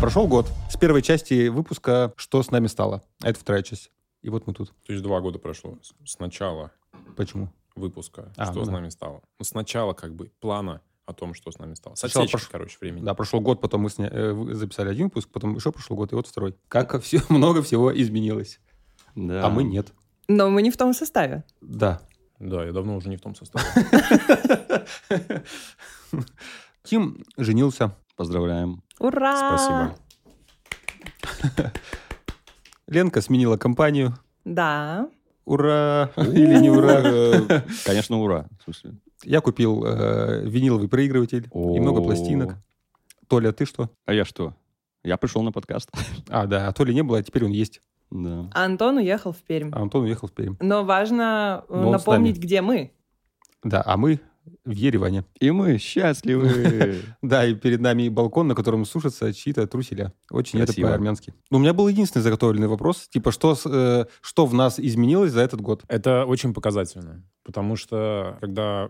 Прошел год с первой части выпуска «Что с нами стало?». А это вторая часть. И вот мы тут. То есть два года прошло с- с начала Почему? выпуска, А, что ну с да. нами стало. Ну, сначала как бы плана о том, что с нами стало. С Сначала отсечкой, прош- короче, времени. Да, прошел год, потом мы сня- э, записали один выпуск, потом еще прошел год, и вот второй. Как все, много всего изменилось. Да. А мы нет. Но мы не в том составе. Да. Да, я давно уже не в том составе. Тим женился. Поздравляем. Ура! Спасибо. Ленка сменила компанию. Да. Ура! Или не ура? Конечно, ура. В смысле, Я купил э, виниловый проигрыватель и много пластинок. Толя, ты что? А я что? Я пришел на подкаст. А, да, а Толи не было, а теперь он есть. Да. А Антон уехал в Пермь. А Антон уехал в Пермь. Но важно э, Но напомнить, где мы. Да, а мы в Ереване. И мы счастливы. Да, и перед нами балкон, на котором сушатся чьи-то труселя. Очень это по-армянски. У меня был единственный заготовленный вопрос. Типа, что, э, что в нас изменилось за этот год? Это очень показательно, потому что когда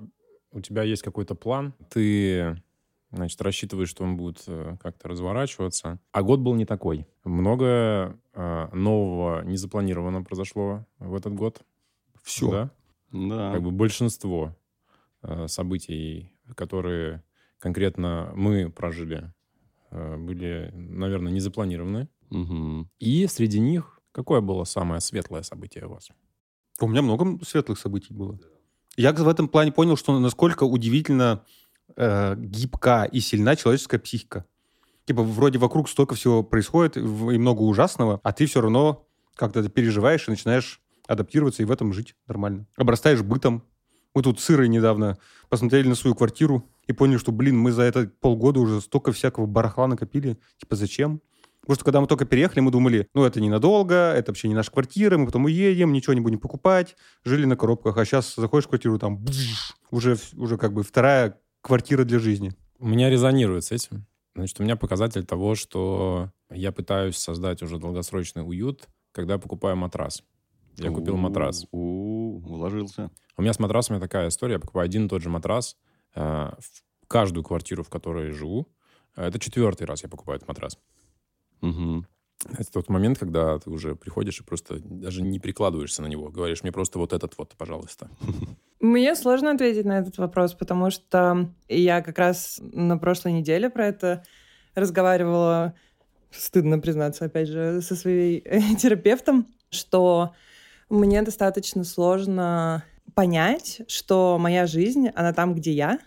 у тебя есть какой-то план, ты значит, рассчитываешь, что он будет э, как-то разворачиваться. А год был не такой. Много э, нового незапланированно произошло в этот год. Все. Да? Да. Как бы большинство э, событий, которые конкретно мы прожили, э, были, наверное, незапланированы. Мгм. И среди них какое было самое светлое событие у вас? У меня много светлых событий было. Я в этом плане понял, что насколько удивительно э, гибка и сильна человеческая психика. Типа, вроде вокруг столько всего происходит, и много ужасного, а ты все равно как-то переживаешь и начинаешь адаптироваться и в этом жить нормально. Обрастаешь бытом. Мы тут сырой недавно посмотрели на свою квартиру и поняли, что, блин, мы за это полгода уже столько всякого барахла накопили. Типа, зачем? Потому что когда мы только переехали, мы думали, ну, это ненадолго, это вообще не наша квартира, мы потом уедем, ничего не будем покупать, жили на коробках. А сейчас заходишь в квартиру, там бзж, уже, уже как бы вторая квартира для жизни. У меня резонирует с этим. Значит, у меня показатель того, что я пытаюсь создать уже долгосрочный уют, когда я покупаю матрас. Я купил матрас. Уложился. У меня с матрасами такая история. Я покупаю один и тот же матрас э, в каждую квартиру, в которой живу. Э, Это четвертый раз я покупаю этот матрас. Мгм. Это тот момент, когда ты уже приходишь и просто даже не прикладываешься на него. Говоришь, мне просто вот этот вот, пожалуйста. Мне сложно ответить на этот вопрос, потому что я как раз на прошлой неделе про это разговаривала, стыдно признаться, опять же, со своей терапевтом, что мне достаточно сложно понять, что моя жизнь, она там, где я,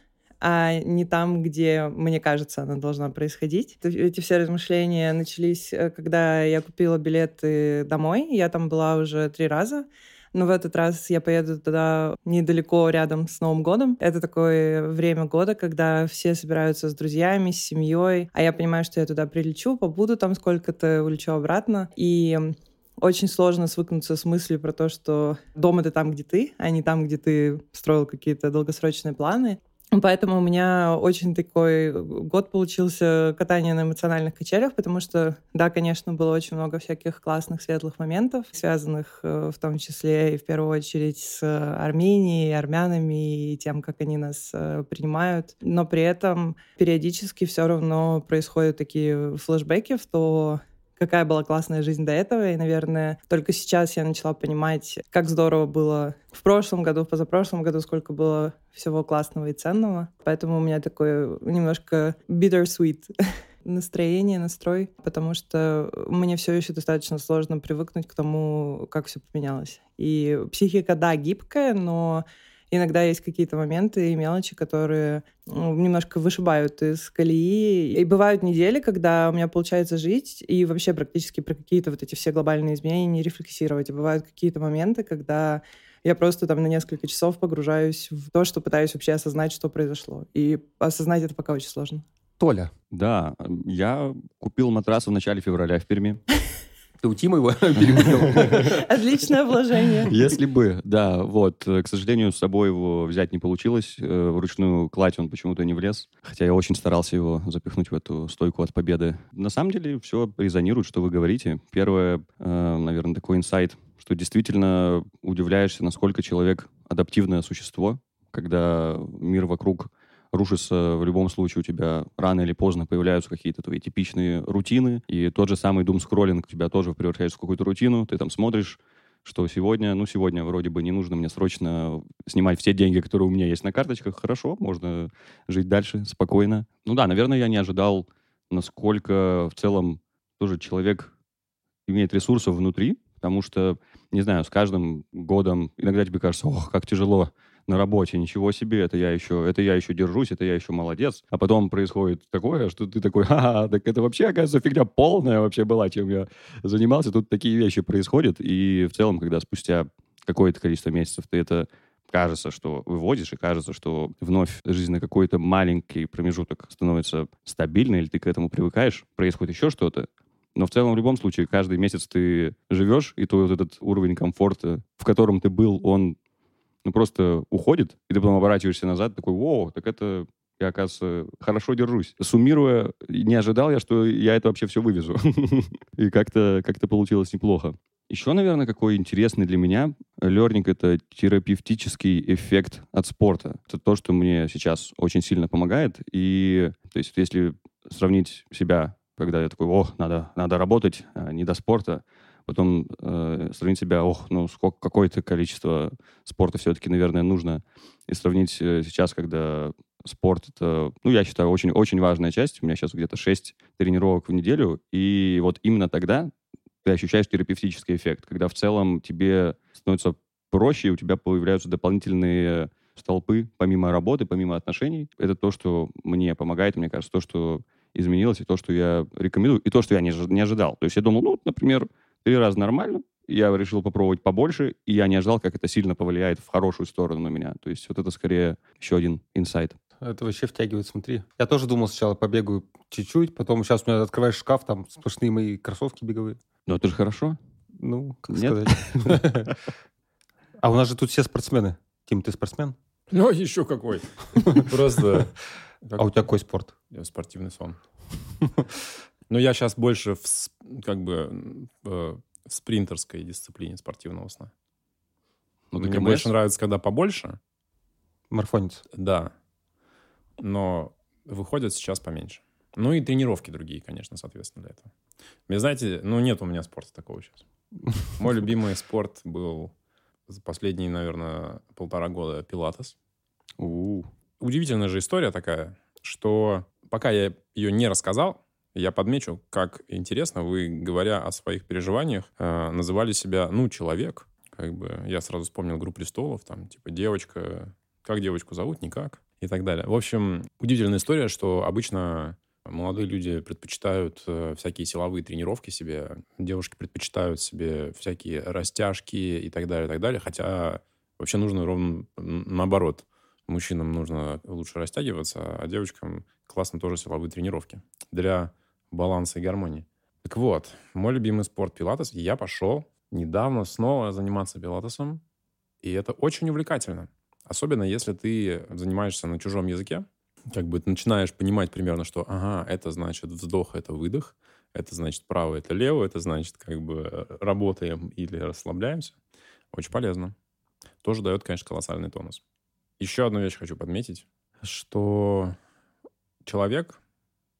а не там, где, мне кажется, она должна происходить. Эти все размышления начались, э, когда я купила билеты домой. Я там была уже три раза. Но в этот раз я поеду туда недалеко рядом с Новым годом. Это такое время года, когда все собираются с друзьями, с семьей. А я понимаю, что я туда прилечу, побуду там сколько-то, улечу обратно. И очень сложно свыкнуться с мыслью про то, что дом — это там, где ты, а не там, где ты строил какие-то долгосрочные планы. Поэтому у меня очень такой год получился катание на эмоциональных качелях, потому что, да, конечно, было очень много всяких классных, светлых моментов, связанных э, в том числе и в первую очередь с Арменией, армянами и тем, как они нас э, принимают. Но при этом периодически все равно происходят такие флешбеки в то, какая была классная жизнь до этого. И, наверное, только сейчас я начала понимать, как здорово было в прошлом году, в позапрошлом году, сколько было всего классного и ценного. Поэтому у меня такой немножко bittersweet настроение, настрой, потому что мне все еще достаточно сложно привыкнуть к тому, как все поменялось. И психика, да, гибкая, но иногда есть какие-то моменты и мелочи, которые ну, немножко вышибают из колеи. И бывают недели, когда у меня получается жить и вообще практически про какие-то вот эти все глобальные изменения не рефлексировать. И бывают какие-то моменты, когда я просто там на несколько часов погружаюсь в то, что пытаюсь вообще осознать, что произошло. И осознать это пока очень сложно. Толя, Да, я купил матрас в начале февраля в Перми. Ты у Тима его переманил? Отличное вложение. Если бы, да, вот. К сожалению, с собой его взять не получилось. Э, Вручную кладь он почему-то не влез. Хотя я очень старался его запихнуть в эту стойку от победы. На самом деле все резонирует, что вы говорите. Первое, э, наверное, такой инсайт, что действительно удивляешься, насколько человек адаптивное существо, когда мир вокруг рушится в любом случае у тебя рано или поздно появляются какие-то твои типичные рутины, и тот же самый doom-скроллинг у тебя тоже превращается в какую-то рутину, ты там смотришь, что сегодня, ну, сегодня вроде бы не нужно мне срочно снимать все деньги, которые у меня есть на карточках. Хорошо, можно жить дальше спокойно. Ну да, наверное, я не ожидал, насколько в целом тоже человек имеет ресурсов внутри, потому что, не знаю, с каждым годом иногда тебе кажется, ох, как тяжело на работе, ничего себе, это я еще, это я еще держусь, это я еще молодец. А потом происходит такое, что ты такой, ха так это вообще, оказывается, фигня полная вообще была, чем я занимался. Тут такие вещи происходят, и в целом, когда спустя какое-то количество месяцев ты это кажется, что выводишь, и кажется, что вновь жизнь на какой-то маленький промежуток становится стабильной, или ты к этому привыкаешь, происходит еще что-то, но в целом, в любом случае, каждый месяц ты живешь, и твой вот этот уровень комфорта, в котором ты был, он ну, просто уходит, и ты потом оборачиваешься назад, такой, вау, так это я, оказывается, хорошо держусь. Суммируя, не ожидал я, что я это вообще все вывезу. И как-то как получилось неплохо. Еще, наверное, какой интересный для меня лернинг — это терапевтический эффект от спорта. Это то, что мне сейчас очень сильно помогает. И, то есть, если сравнить себя, когда я такой, о, надо, надо работать, а не до спорта, потом э, сравнить себя, ох, ну сколько, какое-то количество спорта все-таки, наверное, нужно, и сравнить э, сейчас, когда спорт это, ну, я считаю, очень-очень важная часть. У меня сейчас где-то 6 тренировок в неделю, и вот именно тогда ты ощущаешь терапевтический эффект, когда в целом тебе становится проще, и у тебя появляются дополнительные столпы помимо работы, помимо отношений. Это то, что мне помогает, мне кажется, то, что изменилось, и то, что я рекомендую, и то, что я не, не ожидал. То есть я думал, ну, например, Три раза нормально, я решил попробовать побольше, и я не ожидал, как это сильно повлияет в хорошую сторону на меня. То есть вот это скорее еще один инсайт. Это вообще втягивает, смотри. Я тоже думал сначала побегаю чуть-чуть, потом сейчас у меня открываешь шкаф, там сплошные мои кроссовки беговые. Ну, это же хорошо. Ну, как Нет? сказать. А у нас же тут все спортсмены. Тим, ты спортсмен? Ну, еще какой. Просто... А у тебя какой спорт? Спортивный сон. Но я сейчас больше в, как бы э, в спринтерской дисциплине спортивного сна. Ну, Мне больше нравится, когда побольше. Марафонец. Да. Но выходят сейчас поменьше. Ну и тренировки другие, конечно, соответственно, для этого. Мне, знаете, ну нет у меня спорта такого сейчас. Мой любимый спорт был за последние, наверное, полтора года пилатес. Удивительная же история такая, что пока я ее не рассказал, я подмечу, как интересно вы, говоря о своих переживаниях, э, называли себя, ну, человек. Как бы я сразу вспомнил «Игру престолов», там, типа, девочка, как девочку зовут, никак, и так далее. В общем, удивительная история, что обычно молодые люди предпочитают э, всякие силовые тренировки себе, девушки предпочитают себе всякие растяжки и так далее, и так далее, хотя вообще нужно ровно наоборот. Мужчинам нужно лучше растягиваться, а девочкам классно тоже силовые тренировки. Для баланса и гармонии. Так вот, мой любимый спорт пилатес. Я пошел недавно снова заниматься пилатесом. И это очень увлекательно. Особенно если ты занимаешься на чужом языке. Как бы ты начинаешь понимать примерно, что ага, это значит вздох, это выдох. Это значит право, это лево. Это значит как бы работаем или расслабляемся. Очень полезно. Тоже дает, конечно, колоссальный тонус. Еще одну вещь хочу подметить, что человек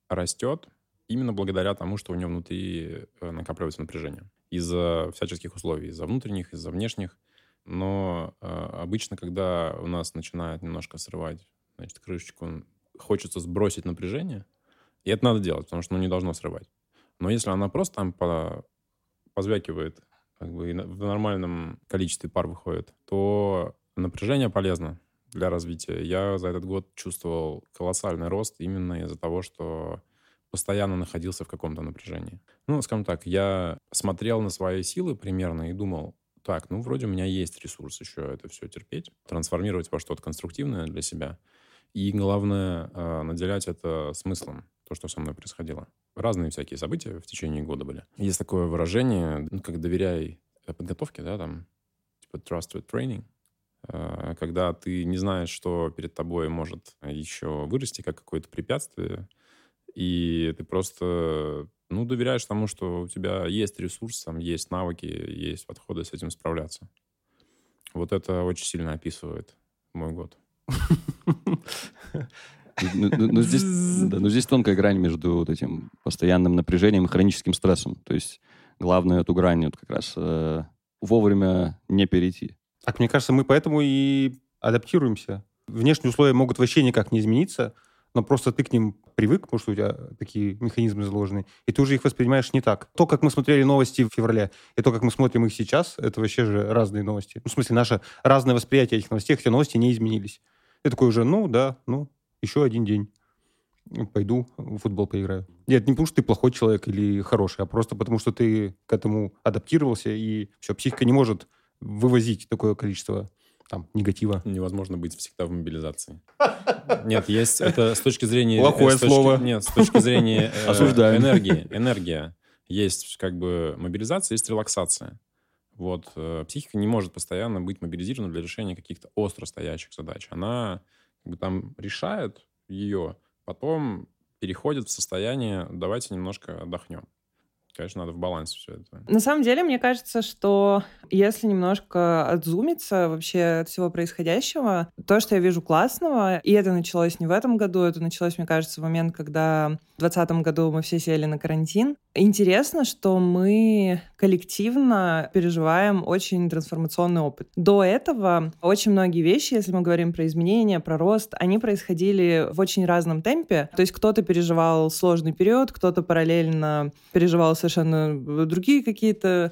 растет именно благодаря тому, что у него внутри э, накапливается напряжение. Из-за всяческих условий, из-за внутренних, из-за внешних. Но э, обычно, когда у нас начинает немножко срывать значит, крышечку, хочется сбросить напряжение, и это надо делать, потому что ну, не должно срывать. Но если она просто там по, позвякивает, как бы в нормальном количестве пар выходит, то напряжение полезно для развития. Я за этот год чувствовал колоссальный рост именно из-за того, что постоянно находился в каком-то напряжении. Ну, скажем так, я смотрел на свои силы примерно и думал, так, ну, вроде у меня есть ресурс еще это все терпеть, трансформировать во что-то конструктивное для себя. И главное, а, наделять это смыслом, то, что со мной происходило. разные всякие события в течение года были. Есть такое выражение, ну, как доверяй подготовке, да, там, типа trusted training, э, когда ты не знаешь, что перед тобой может еще вырасти как какое-то препятствие, и ты просто, ну, доверяешь тому, что у тебя есть ресурс, там есть навыки, есть подходы с этим справляться. Вот это очень сильно описывает мой год. Ну, ну, ну, здесь, да, ну, здесь тонкая грань между вот этим постоянным напряжением и хроническим стрессом. То есть главное эту грань вот как раз э, вовремя не перейти. Так, мне кажется, мы поэтому и адаптируемся. Внешние условия могут вообще никак не измениться, но просто ты к ним привык, потому что у тебя такие механизмы заложены, и ты уже их воспринимаешь не так. То, как мы смотрели новости в феврале, и то, как мы смотрим их сейчас, это вообще же разные новости. Ну, в смысле, наше разное восприятие этих новостей, хотя новости не изменились. Я такой уже, ну, да, ну, еще один день. Пойду в футбол поиграю. Нет, не потому что ты плохой человек или хороший, а просто потому что ты к этому адаптировался, и все, психика не может вывозить такое количество там, негатива. Невозможно быть всегда в мобилизации. Нет, есть это с точки зрения... Плохое точки, слово. Нет, с точки зрения э, энергии. Энергия. Есть как бы мобилизация, есть релаксация. Вот э, психика не может постоянно быть мобилизирована для решения каких-то остро стоящих задач. Она как бы там решает ее, потом переходит в состояние «давайте немножко отдохнем». Конечно, надо в балансе все это. На самом деле, мне кажется, что если немножко отзумиться вообще от всего происходящего, то, что я вижу классного, и это началось не в этом году, это началось, мне кажется, в момент, когда в 2020 году мы все сели на карантин. Интересно, что мы коллективно переживаем очень трансформационный опыт. До этого очень многие вещи, если мы говорим про изменения, про рост, они происходили в очень разном темпе. То есть кто-то переживал сложный период, кто-то параллельно переживал совершенно другие какие-то Э,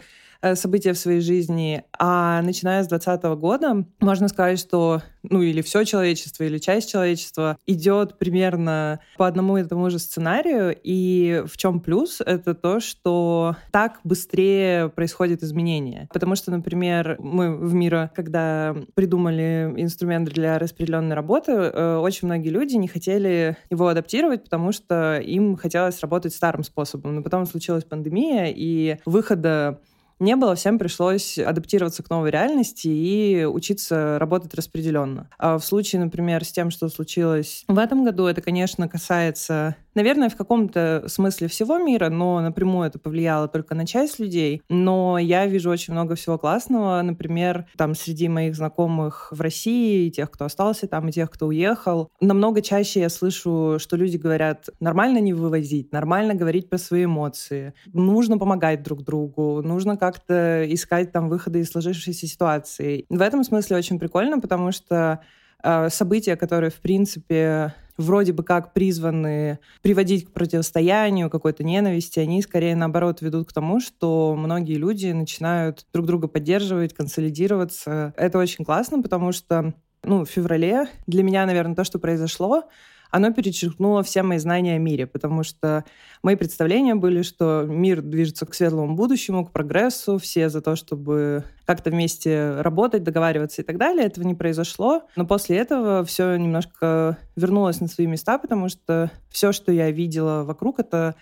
события в своей жизни. А начиная с 2020 года, можно сказать, что, ну, или все человечество, или часть человечества идет примерно по одному и тому же сценарию. И в чем плюс? Это то, что так быстрее происходит изменение. Потому что, например, мы в мире, когда придумали инструмент для распределенной работы, э, очень многие люди не хотели его адаптировать, потому что им хотелось работать старым способом. Но потом случилась пандемия, и выхода не было, всем пришлось адаптироваться к новой реальности и учиться работать распределенно. А в случае, например, с тем, что случилось в этом году, это, конечно, касается наверное, в каком-то смысле всего мира, но напрямую это повлияло только на часть людей. Но я вижу очень много всего классного. Например, там среди моих знакомых в России, и тех, кто остался там, и тех, кто уехал, намного чаще я слышу, что люди говорят, нормально не вывозить, нормально говорить про свои эмоции, нужно помогать друг другу, нужно как-то искать там выходы из сложившейся ситуации. В этом смысле очень прикольно, потому что э, события, которые, в принципе, вроде бы как призваны приводить к противостоянию, какой-то ненависти, они скорее наоборот ведут к тому, что многие люди начинают друг друга поддерживать, консолидироваться. Это очень классно, потому что ну, в феврале для меня, наверное, то, что произошло, оно перечеркнуло все мои знания о мире, потому что мои представления были, что мир движется к светлому будущему, к прогрессу, все за то, чтобы как-то вместе работать, договариваться и так далее. Этого не произошло. Но после этого все немножко вернулось на свои места, потому что все, что я видела вокруг, это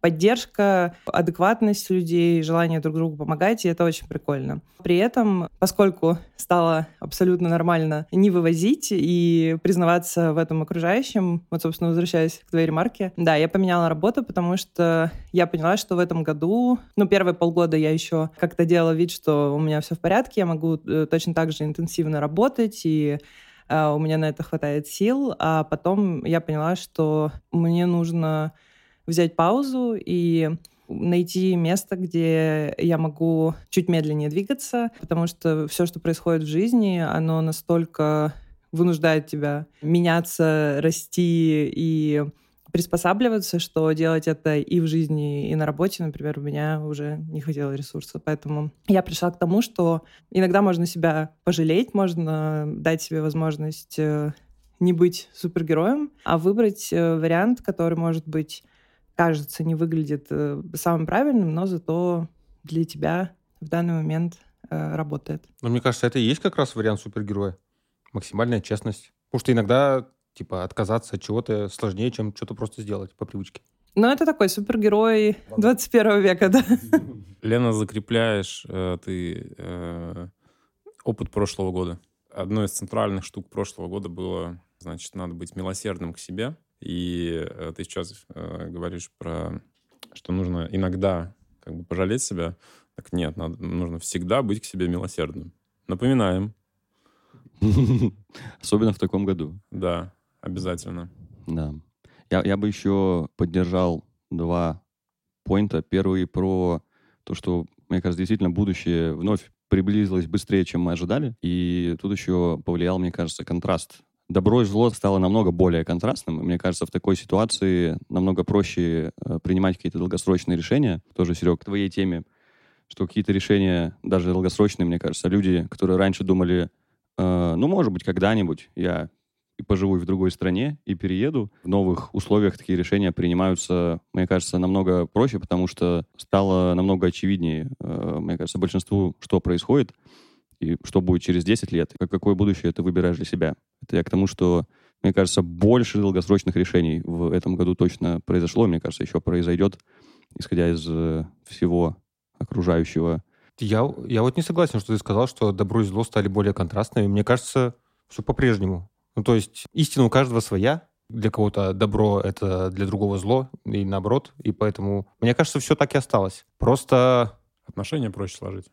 поддержка, адекватность людей, желание друг другу помогать, и это очень прикольно. При этом, поскольку стало абсолютно нормально не вывозить и признаваться в этом окружающим, вот, собственно, возвращаясь к твоей ремарке, да, я поменяла работу, потому что я поняла, что в этом году, ну, первые полгода я еще как-то делала вид, что у меня все в порядке, я могу э, точно так же интенсивно работать, и э, у меня на это хватает сил, а потом я поняла, что мне нужно взять паузу и найти место, где я могу чуть медленнее двигаться, потому что все, что происходит в жизни, оно настолько вынуждает тебя меняться, расти и приспосабливаться, что делать это и в жизни, и на работе, например, у меня уже не хватило ресурсов. Поэтому я пришла к тому, что иногда можно себя пожалеть, можно дать себе возможность э, не быть супергероем, а выбрать э, вариант, который может быть кажется, не выглядит э, самым правильным, но зато для тебя в данный момент э, работает. Но мне кажется, это и есть как раз вариант супергероя. Максимальная честность. Потому что иногда, типа, отказаться от чего-то сложнее, чем что-то просто сделать по привычке. Ну, это такой супергерой 21 века, да. Лена, закрепляешь э, ты э, опыт прошлого года. Одной из центральных штук прошлого года было, значит, надо быть милосердным к себе. И э, ты сейчас э, говоришь про, что нужно иногда как бы пожалеть себя. Так нет, надо, нужно всегда быть к себе милосердным. Напоминаем. Особенно в таком году. Да, обязательно. Да. Я, я бы еще поддержал два поинта. Первый про то, что, мне кажется, действительно будущее вновь приблизилось быстрее, чем мы ожидали. И тут еще повлиял, мне кажется, контраст. Добро и зло стало намного более контрастным. Мне кажется, в такой ситуации намного проще э, принимать какие-то долгосрочные решения. Тоже, Серег, к твоей теме, что какие-то решения, даже долгосрочные, мне кажется, люди, которые раньше думали, э, ну, может быть, когда-нибудь я и поживу и в другой стране, и перееду. В новых условиях такие решения принимаются, мне кажется, намного проще, потому что стало намного очевиднее, э, мне кажется, большинству, что происходит и что будет через 10 лет, и какое будущее ты выбираешь для себя. Это я к тому, что, мне кажется, больше долгосрочных решений в этом году точно произошло, мне кажется, еще произойдет, исходя из э, всего окружающего. Я, я вот не согласен, что ты сказал, что добро и зло стали более контрастными. Мне кажется, все по-прежнему. Ну, то есть истина у каждого своя. Для кого-то добро — это для другого зло, и наоборот. И поэтому, мне кажется, все так и осталось. Просто... Отношения проще сложить.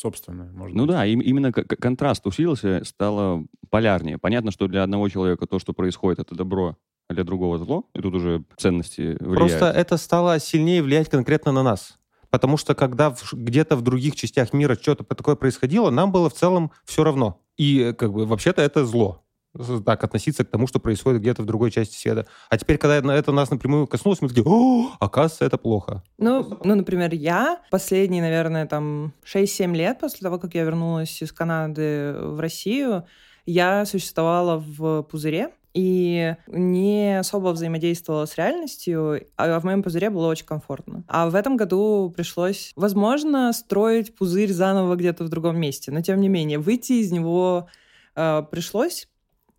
Собственное, может Ну быть. да, им- именно контраст усилился, стало полярнее. Понятно, что для одного человека то, что происходит, это добро, а для другого зло, и тут уже ценности влияют. Просто это стало сильнее влиять конкретно на нас. Потому что когда в- где-то в других частях мира что-то такое происходило, нам было в целом все равно. И э, как бы вообще-то это зло. Так относиться к тому, что происходит где-то в другой части света. А теперь, когда это нас напрямую коснулось, мы такие, о, оказывается, это плохо. Ну, ну, например, я последние, наверное, там 6-7 лет после того, как я вернулась из Канады в Россию, я существовала в пузыре и не особо взаимодействовала с реальностью, а в моем пузыре было очень комфортно. А в этом году пришлось, возможно, строить пузырь заново где-то в другом месте, но тем не менее выйти из него э, пришлось.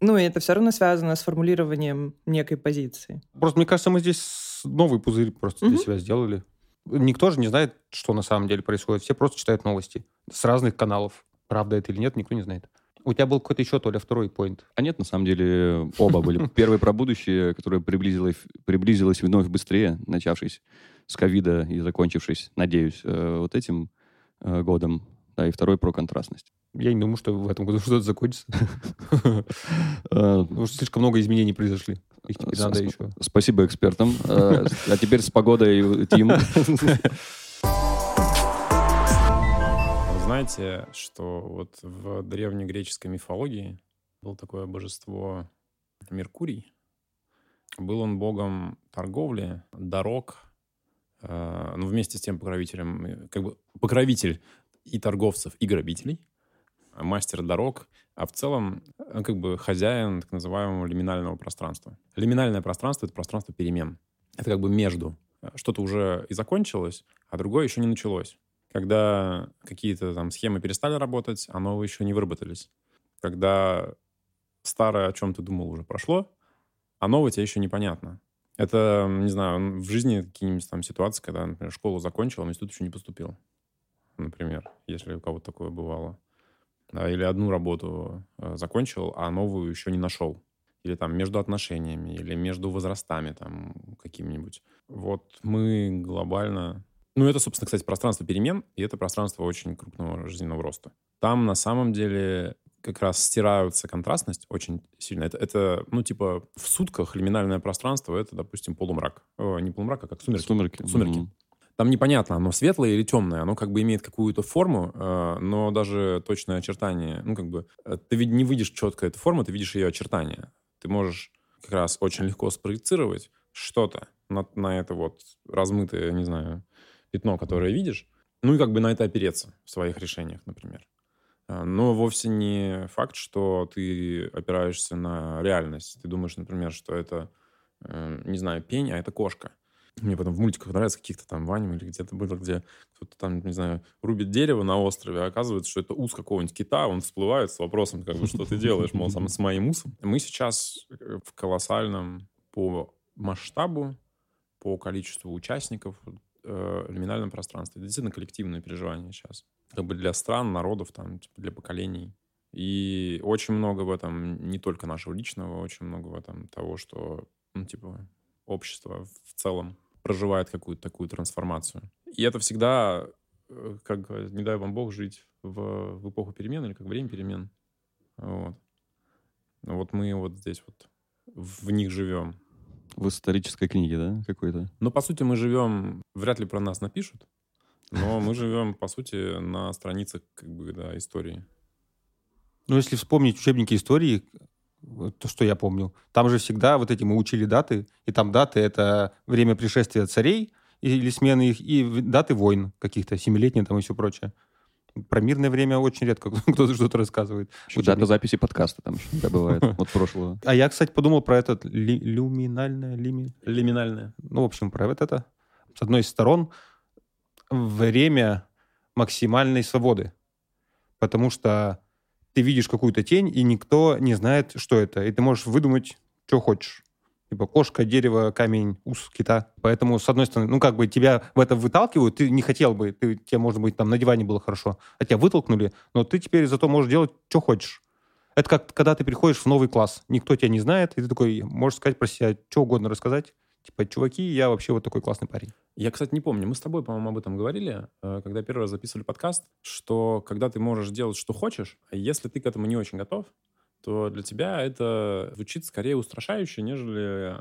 Ну, и это все равно связано с формулированием некой позиции. Просто мне кажется, мы здесь новый пузырь просто для Мгм. себя сделали. Никто же не знает, что на самом деле происходит. Все просто читают новости с разных каналов. Правда это или нет, никто не знает. У тебя был какой-то еще, Толя, второй поинт. А нет, на самом деле, оба были. Первый про будущее, которое приблизилось, приблизилось вновь быстрее, начавшись с ковида и закончившись, надеюсь, э, вот этим э, годом. Да, и второй про контрастность. Я не думаю, что в этом году что-то закончится. Э, Потому что слишком много изменений произошли. Их теперь С- надо с- еще. Спасибо экспертам. Э, А теперь с погодой, Тим. Вы знаете, что вот в древнегреческой мифологии было такое божество Меркурий. Был он богом торговли, дорог, э, ну, вместе с тем покровителем, как бы покровитель и торговцев, и грабителей, мастер дорог, а в целом э, как бы хозяин так называемого лиминального пространства. Лиминальное пространство — это пространство перемен. Это как бы между. Э, Что-то уже и закончилось, а другое еще не началось. Когда какие-то там схемы перестали работать, а новые еще не выработались. Когда старое, о чем ты думал, уже прошло, а новое тебе еще непонятно. Это, не знаю, в жизни какие-нибудь там ситуации, когда, например, школу закончил, а институт еще не поступил. Например, если у кого-то такое бывало. Или одну работу э, закончил, а новую еще не нашел. Или там между отношениями, или между возрастами там каким-нибудь. Вот мы глобально... Ну, это, собственно, кстати, пространство перемен, и это пространство очень крупного жизненного роста. Там на самом деле как раз стираются контрастность очень сильно. Это, это ну, типа, в сутках лиминальное пространство — это, допустим, полумрак. О, не полумрак, а как сумерки. Сумерки. Сумерки. Мгм. Там непонятно, оно светлое или темное. Оно как бы имеет какую-то форму, э, но даже точное очертание, ну, как бы, э, ты вид- не видишь четко эту форму, ты видишь ее очертания. Ты можешь как раз очень легко спроецировать что-то на, на это вот размытое, не знаю, пятно, которое видишь, ну и как бы на это опереться в своих решениях, например. А, Но вовсе не факт, что ты опираешься на реальность. Ты думаешь, например, что это, э, не знаю, пень, а это кошка. Мне потом в мультиках нравится каких-то там в или где-то было, где кто-то там, не знаю, рубит дерево на острове, а оказывается, что это ус какого-нибудь кита, он всплывает с вопросом, как бы, что ты делаешь, мол, сам- с моим усом. Мы сейчас э, в колоссальном по масштабу по количеству участников э, лиминальном пространстве. Это действительно коллективное переживание сейчас. Как бы для стран, народов, там, типа для поколений. И очень много в этом не только нашего личного, очень много в этом того, что, ну, типа, общество в целом проживает какую-то такую трансформацию. И это всегда, э, как не дай вам Бог, жить в, в эпоху перемен или как время перемен. Вот. Вот мы вот здесь вот в них живем. В исторической книге, да, какой-то? Ну, по сути, мы живем... Вряд ли про нас напишут, но мы живем, по сути, на страницах как бы, да, истории. Ну, если вспомнить учебники истории, то, что я помню, там же всегда вот эти мы учили даты, и там даты — это время пришествия царей или смены их, и даты войн каких-то, семилетние там и все прочее. Про мирное время очень редко кто-то что-то рассказывает. Дата записи подкаста там еще бывает, вот прошлого. А я, кстати, подумал про этот люминальное, лими... Лиминальное. Ну, в общем, про вот это. С одной из сторон, время максимальной свободы. Потому что ты видишь какую-то тень, и никто не знает, что это. И ты можешь выдумать, что хочешь. Типа кошка, дерево, камень, ус кита. Поэтому, с одной стороны, ну, как бы тебя в это выталкивают, ты не хотел бы, ты, тебе, может быть, там на диване было хорошо, а тебя вытолкнули, но ты теперь зато можешь делать, что хочешь. Это как когда ты приходишь в новый класс, никто тебя не знает, и ты такой, можешь сказать про себя, что угодно рассказать. Типа, чуваки, я вообще вот такой классный парень. Я, кстати, не помню. Мы с тобой, по-моему, об этом говорили, э, когда первый раз записывали подкаст, что когда ты можешь делать, что хочешь, а если ты к этому не очень готов, то для тебя это звучит скорее устрашающе, нежели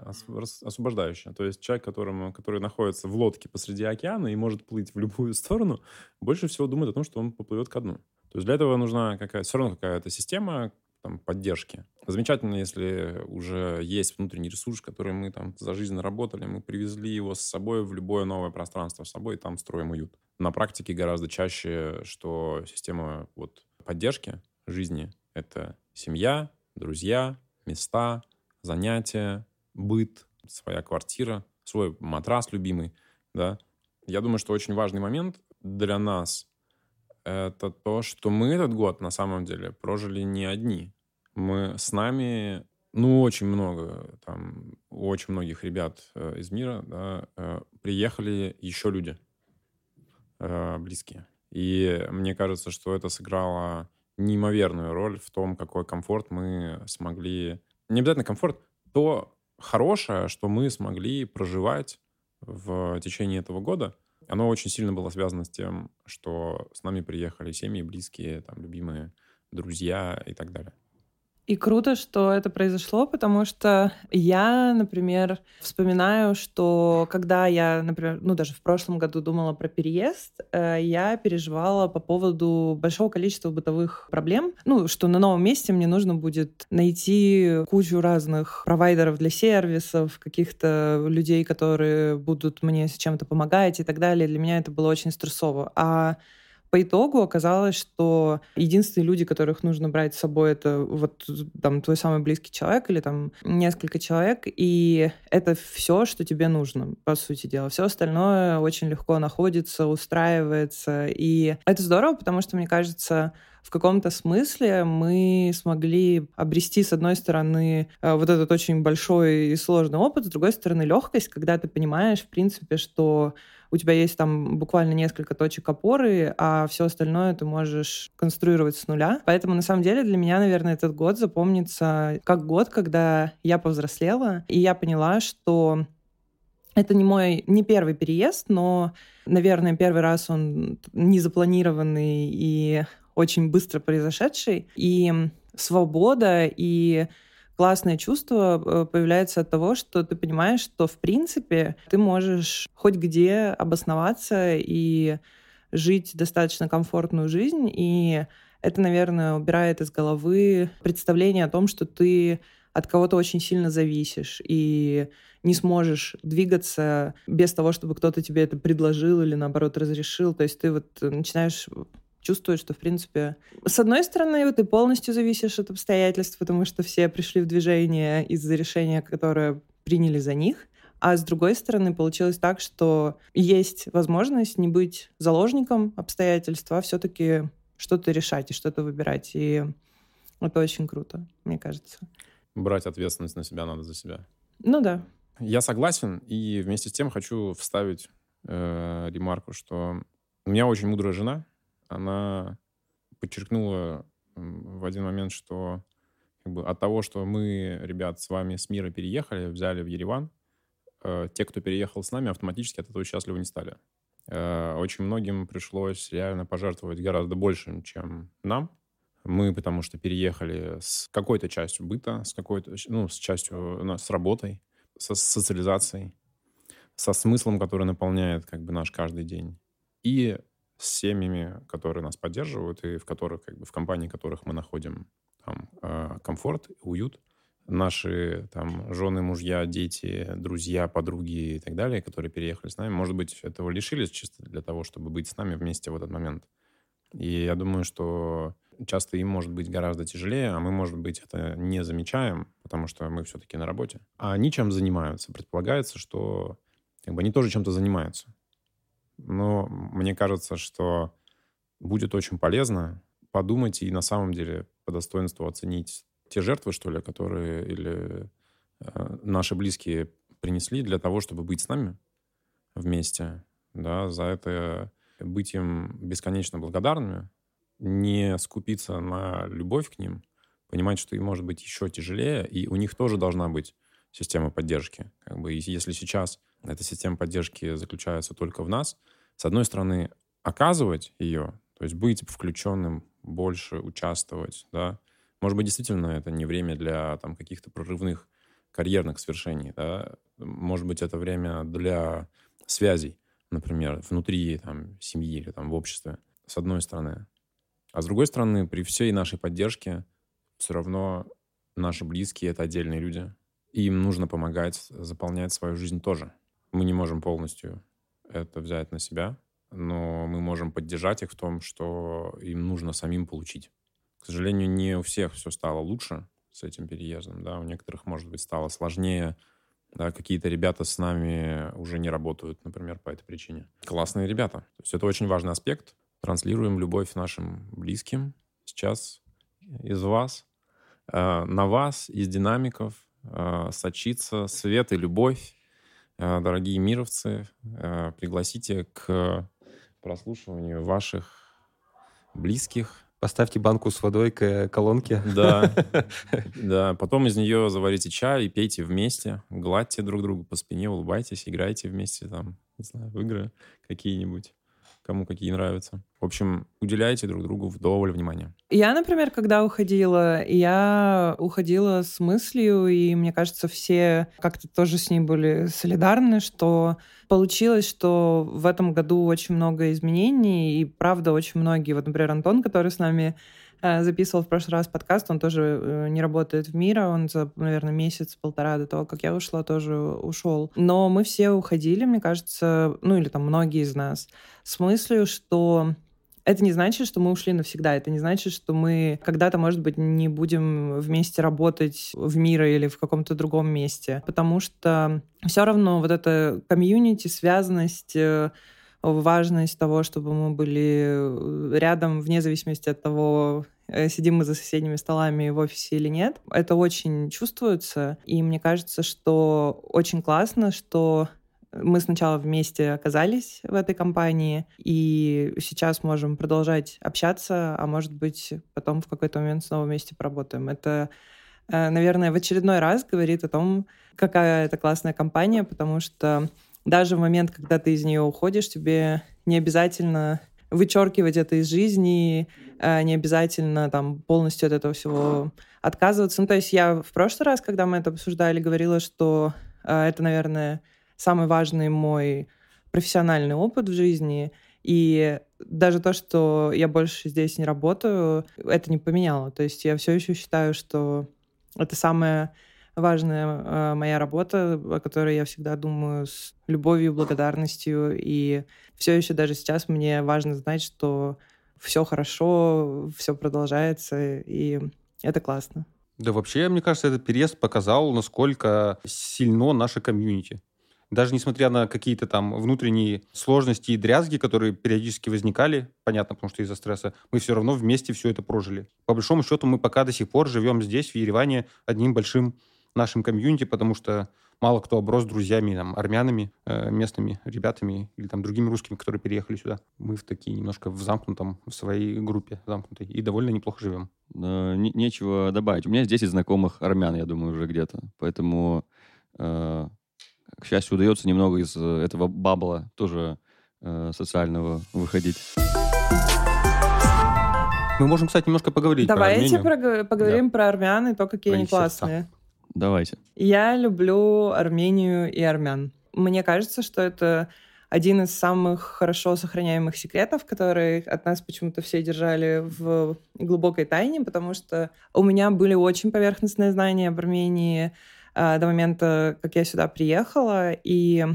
освобождающе. То есть человек, которому, который находится в лодке посреди океана и может плыть в любую сторону, больше всего думает о том, что он поплывет ко дну. То есть для этого нужна какая все равно какая-то система, там, поддержки. Замечательно, если уже есть внутренний ресурс, который мы там за жизнь наработали, мы привезли его с собой в любое новое пространство с собой, и там строим уют. На практике гораздо чаще, что система вот поддержки жизни — это семья, друзья, места, занятия, быт, своя квартира, свой матрас любимый, да. Я думаю, что очень важный момент для нас это то, что мы этот год на самом деле прожили не одни. Мы с нами, ну, очень много, там, очень многих ребят э, из мира, да, э, приехали еще люди э, близкие. И мне кажется, что это сыграло неимоверную роль в том, какой комфорт мы смогли... Не обязательно комфорт, то хорошее, что мы смогли проживать в течение этого года — оно очень сильно было связано с тем, что с нами приехали семьи, близкие, там, любимые, друзья и так далее. И круто, что это произошло, потому что я, например, вспоминаю, что когда я, например, ну даже в прошлом году думала про переезд, э, я переживала по поводу большого количества бытовых проблем. Ну, что на новом месте мне нужно будет найти кучу разных провайдеров для сервисов, каких-то людей, которые будут мне с чем-то помогать и так далее. Для меня это было очень стрессово. А по итогу оказалось, что единственные люди, которых нужно брать с собой, это вот там твой самый близкий человек или там несколько человек, и это все, что тебе нужно, по сути дела. Все остальное очень легко находится, устраивается, и это здорово, потому что, мне кажется, в каком-то смысле мы смогли обрести, с одной стороны, э, вот этот очень большой и сложный опыт, с другой стороны, легкость, когда ты понимаешь, в принципе, что у тебя есть там буквально несколько точек опоры, а все остальное ты можешь конструировать с нуля. Поэтому, на самом деле, для меня, наверное, этот год запомнится как год, когда я повзрослела, и я поняла, что это не мой, не первый переезд, но, наверное, первый раз он незапланированный и очень быстро произошедший. И свобода и классное чувство э, появляется от того, что ты понимаешь, что в принципе ты можешь хоть где обосноваться и жить достаточно комфортную жизнь. И это, наверное, убирает из головы представление о том, что ты от кого-то очень сильно зависишь и не сможешь двигаться без того, чтобы кто-то тебе это предложил или, наоборот, разрешил. То есть ты вот начинаешь чувствуют, что, в принципе, с одной стороны, ты полностью зависишь от обстоятельств, потому что все пришли в движение из-за решения, которое приняли за них. А с другой стороны, получилось так, что есть возможность не быть заложником обстоятельств, а все-таки что-то решать и что-то выбирать. И это очень круто, мне кажется. Брать ответственность на себя надо за себя. Ну да. Я согласен, и вместе с тем хочу вставить э, ремарку, что у меня очень мудрая жена. Она подчеркнула в один момент, что как бы, от того, что мы, ребят, с вами с мира переехали, взяли в Ереван, э, те, кто переехал с нами, автоматически от этого счастливы не стали. Э, очень многим пришлось реально пожертвовать гораздо большим, чем нам. Мы, потому что переехали с какой-то частью быта, с какой-то, ну, с частью, ну, с работой, со социализацией, со смыслом, который наполняет как бы наш каждый день. И с семьями, которые нас поддерживают, и в которых, как бы, в компании которых мы находим там, э, комфорт, уют. Наши там жены, мужья, дети, друзья, подруги и так далее, которые переехали с нами, может быть, этого лишились чисто для того, чтобы быть с нами вместе в этот момент. И я думаю, что часто им может быть гораздо тяжелее, а мы, может быть, это не замечаем, потому что мы все-таки на работе. А они чем занимаются? Предполагается, что как бы, они тоже чем-то занимаются. Но мне кажется, что будет очень полезно подумать и на самом деле по достоинству оценить те жертвы, что ли, которые или э, наши близкие принесли для того, чтобы быть с нами вместе, да, за это быть им бесконечно благодарными, не скупиться на любовь к ним, понимать, что им может быть еще тяжелее, и у них тоже должна быть система поддержки. Как бы, если сейчас эта система поддержки заключается только в нас, с одной стороны, оказывать ее, то есть быть включенным больше, участвовать, да, может быть, действительно это не время для там каких-то прорывных карьерных свершений, да, может быть, это время для связей, например, внутри там, семьи или там в обществе, с одной стороны. А с другой стороны, при всей нашей поддержке все равно наши близкие — это отдельные люди. И им нужно помогать заполнять свою жизнь тоже. Мы не можем полностью это взять на себя, но мы можем поддержать их в том, что им нужно самим получить. К сожалению, не у всех все стало лучше с этим переездом, да, у некоторых, может быть, стало сложнее, да, какие-то ребята с нами уже не работают, например, по этой причине. Классные ребята. То есть это очень важный аспект. Транслируем любовь нашим близким сейчас из вас, э, на вас, из динамиков, э, сочится свет и любовь. Э, дорогие мировцы, э, пригласите к прослушиванию ваших близких. Поставьте банку с водой к колонке. Да, да. Потом из нее заварите чай и пейте вместе, гладьте друг друга по спине, улыбайтесь, играйте вместе там, не знаю, в игры какие-нибудь кому какие нравятся. В общем, уделяйте друг другу вдоволь внимания. Я, например, когда уходила, я уходила с мыслью, и мне кажется, все как-то тоже с ней были солидарны, что получилось, что в этом году очень много изменений, и правда очень многие, вот, например, Антон, который с нами записывал в прошлый раз подкаст, он тоже э, не работает в мира, он за, наверное, месяц-полтора до того, как я ушла, тоже ушел. Но мы все уходили, мне кажется, ну или там многие из нас, с мыслью, что это не значит, что мы ушли навсегда. Это не значит, что мы когда-то, может быть, не будем вместе работать в мире или в каком-то другом месте. Потому что все равно вот эта комьюнити, связанность, э, важность того, чтобы мы были э, рядом, вне зависимости от того, э, сидим мы за соседними столами в офисе или нет. Это очень чувствуется, и мне кажется, что очень классно, что мы сначала вместе оказались в этой компании, и сейчас можем продолжать общаться, а может быть, потом в какой-то момент снова вместе поработаем. Это, э, наверное, в очередной раз говорит о том, какая это классная компания, потому что даже в момент, когда ты из нее уходишь, тебе не обязательно вычеркивать это из жизни, э, не обязательно там полностью от этого всего отказываться. Ну, то есть я в прошлый раз, когда мы это обсуждали, говорила, что э, это, наверное, самый важный мой профессиональный опыт в жизни. И даже то, что я больше здесь не работаю, это не поменяло. То есть я все еще считаю, что это самое важная э, моя работа, о которой я всегда думаю с любовью, благодарностью. И все еще даже сейчас мне важно знать, что все хорошо, все продолжается, и это классно. Да вообще, мне кажется, этот переезд показал, насколько сильно наше комьюнити. Даже несмотря на какие-то там внутренние сложности и дрязги, которые периодически возникали, понятно, потому что из-за стресса, мы все равно вместе все это прожили. По большому счету, мы пока до сих пор живем здесь, в Ереване, одним большим нашим комьюнити, потому что мало кто оброс друзьями, там, армянами, э, местными ребятами или там другими русскими, которые переехали сюда. Мы в такие немножко в замкнутом, в своей группе замкнутой, и довольно неплохо живем. Э, не- нечего добавить. У меня есть 10 знакомых армян, я думаю, уже где-то. Поэтому, э, к счастью, удается немного из э, этого бабла тоже э, социального выходить. Мы можем, кстати, немножко поговорить Давайте про поговорим про армян и то, какие Про они сердца. Давайте. Я люблю Армению и армян. Мне кажется, что это один из самых хорошо сохраняемых секретов, которые от нас почему-то все держали в глубокой тайне, потому что у меня были очень поверхностные знания об Армении а, до момента, как я сюда приехала, и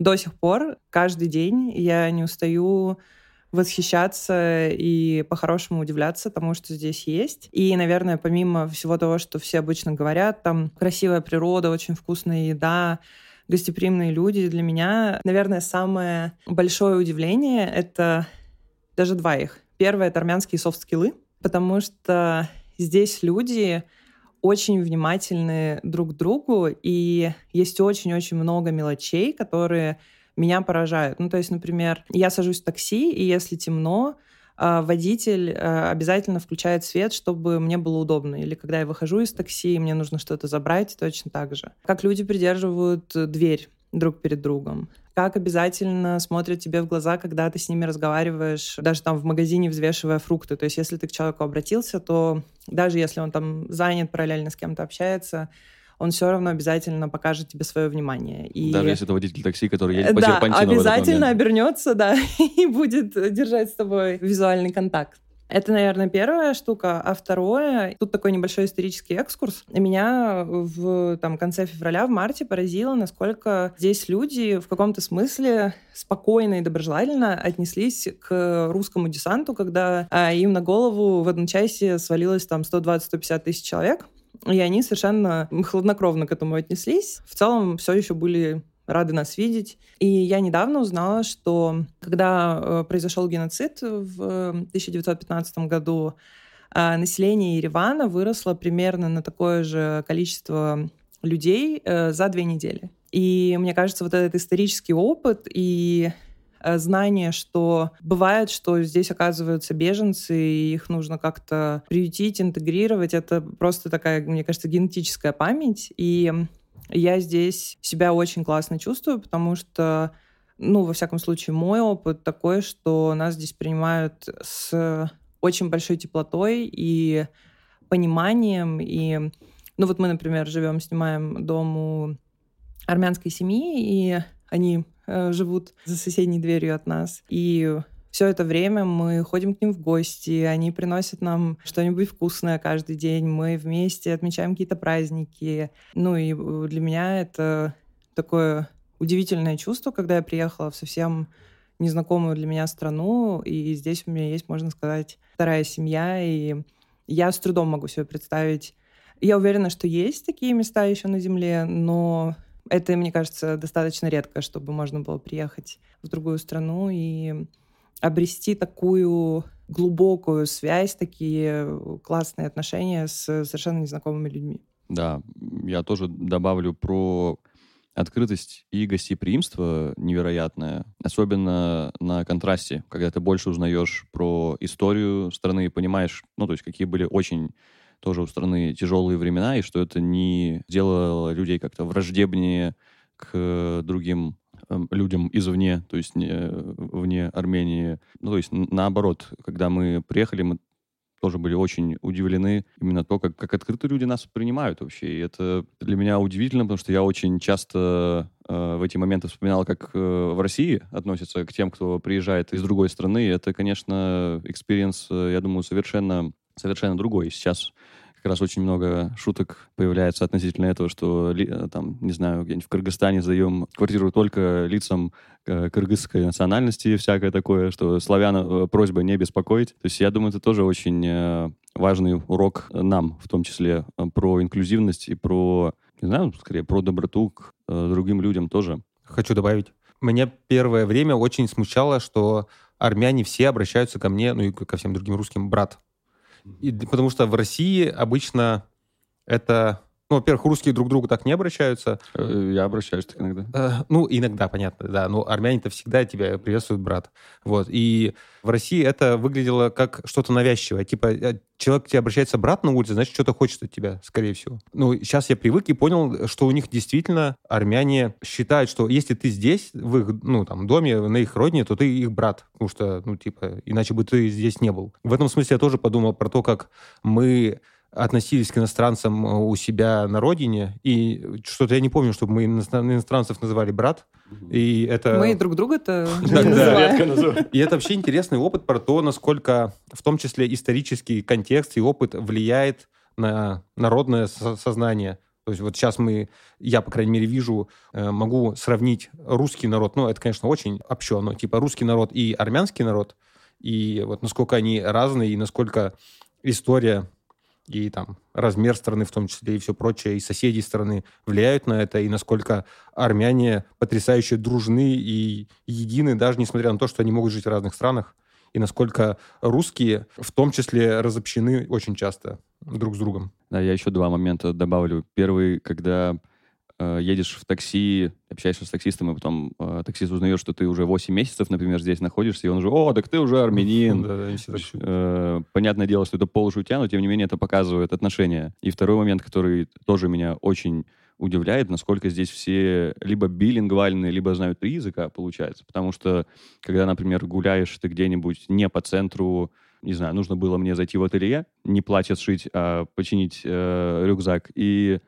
до сих пор каждый день я не устаю восхищаться и по-хорошему удивляться тому, что здесь есть. И, наверное, помимо всего того, что все обычно говорят, там красивая природа, очень вкусная еда, гостеприимные люди, для меня, наверное, самое большое удивление — это даже два их. Первое — это армянские софт-скиллы, потому что здесь люди очень внимательны друг к другу, и есть очень-очень много мелочей, которые меня поражают. Ну, то есть, например, я сажусь в такси, и если темно, а, водитель а, обязательно включает свет, чтобы мне было удобно. Или когда я выхожу из такси, и мне нужно что-то забрать, точно так же. Как люди придерживают дверь друг перед другом. Как обязательно смотрят тебе в глаза, когда ты с ними разговариваешь, даже там в магазине взвешивая фрукты. То есть если ты к человеку обратился, то даже если он там занят, параллельно с кем-то общается, он все равно обязательно покажет тебе свое внимание. И... Даже если это водитель такси, который едет по Да, серпантину обязательно обернется, да, и будет держать с тобой визуальный контакт. Это, наверное, первая штука. А второе, тут такой небольшой исторический экскурс. Меня в там, конце февраля, в марте поразило, насколько здесь люди в каком-то смысле спокойно и доброжелательно отнеслись к русскому десанту, когда а, им на голову в одночасье свалилось там 120-150 тысяч человек. И они совершенно хладнокровно к этому отнеслись. В целом все еще были рады нас видеть. И я недавно узнала, что когда э, произошел геноцид в 1915 году, э, население Еревана выросло примерно на такое же количество людей э, за две недели. И мне кажется, вот этот исторический опыт и э, знание, что бывает, что здесь оказываются беженцы, и их нужно как-то приютить, интегрировать, это просто такая, мне кажется, генетическая память. И я здесь себя очень классно чувствую, потому что, ну, во всяком случае, мой опыт такой, что нас здесь принимают с очень большой теплотой и пониманием. И, ну, вот мы, например, живем, снимаем дом у армянской семьи, и они э, живут за соседней дверью от нас. И все это время мы ходим к ним в гости, они приносят нам что-нибудь вкусное каждый день, мы вместе отмечаем какие-то праздники. Ну и для меня это такое удивительное чувство, когда я приехала в совсем незнакомую для меня страну, и здесь у меня есть, можно сказать, вторая семья, и я с трудом могу себе представить. Я уверена, что есть такие места еще на Земле, но это, мне кажется, достаточно редко, чтобы можно было приехать в другую страну и обрести такую глубокую связь, такие классные отношения с совершенно незнакомыми людьми. Да, я тоже добавлю про открытость и гостеприимство невероятное, особенно на контрасте, когда ты больше узнаешь про историю страны и понимаешь, ну, то есть какие были очень тоже у страны тяжелые времена, и что это не делало людей как-то враждебнее к другим эм, людям извне, то есть не, вне Армении. Ну, то есть наоборот, когда мы приехали, мы тоже были очень удивлены именно то, как, как открыто люди нас принимают вообще. И это для меня удивительно, потому что я очень часто э, в эти моменты вспоминал, как э, в России относятся к тем, кто приезжает из другой страны. Это, конечно, experience, э, я думаю, совершенно, совершенно другой. Сейчас как раз очень много шуток появляется относительно этого, что, там, не знаю, где-нибудь в Кыргызстане сдаем квартиру только лицам э, кыргызской национальности, всякое такое, что славяна просьба не беспокоить. То есть я думаю, это тоже очень э, важный урок нам, в том числе, э, про инклюзивность и про, не знаю, скорее, про доброту к э, другим людям тоже. Хочу добавить. Меня первое время очень смущало, что армяне все обращаются ко мне, ну и ко всем другим русским, брат. И, потому что в России обычно это Ну, во-первых, русские друг к другу так не обращаются. Э, Я обращаюсь так иногда. Э, Ну, иногда, понятно, да. Но армяне-то всегда тебя приветствуют, брат. Вот. И в России это выглядело как что-то навязчивое. Типа, э, человек к тебе обращается брат на улице, значит, что-то хочет от тебя, скорее всего. Ну, сейчас я привык и понял, что у них действительно армяне считают, что если ты здесь, в их, ну, там, доме, на их родине, то ты их брат. Потому что, ну, типа, иначе бы ты здесь не был. В этом смысле я тоже подумал про то, как мы относились к иностранцам э, у себя на родине, и что-то я не помню, чтобы мы иностран- иностранцев называли брат, и это... Мы друг друга-то Да, называем. И это вообще интересный опыт про то, насколько, в том числе, исторический контекст и опыт влияет на народное со- сознание. То есть вот сейчас мы, я, по крайней мере, вижу, э, могу сравнить русский народ, ну, это, конечно, очень общо, но типа русский народ и армянский народ, и вот насколько они разные, и насколько история и там размер страны в том числе, и все прочее, и соседи страны влияют на это, и насколько армяне потрясающе дружны и едины, даже несмотря на то, что они могут жить в разных странах, и насколько русские в том числе разобщены очень часто друг с другом. Да, я еще два момента добавлю. Первый, когда э, едешь в такси, общаешься с таксистом, и потом э, таксист узнает, что ты уже 8 месяцев, например, здесь находишься, и он уже, о, так ты уже армянин. Да, да. Э, Понятное дело, что это полушутя, но тем не менее это показывает отношения. И второй момент, который тоже меня очень удивляет, насколько здесь все либо билингвальные, либо знают три языка, получается. Потому что, когда, например, гуляешь ты где-нибудь не по центру, не знаю, нужно было мне зайти в ателье, не платье сшить, а починить э, рюкзак, и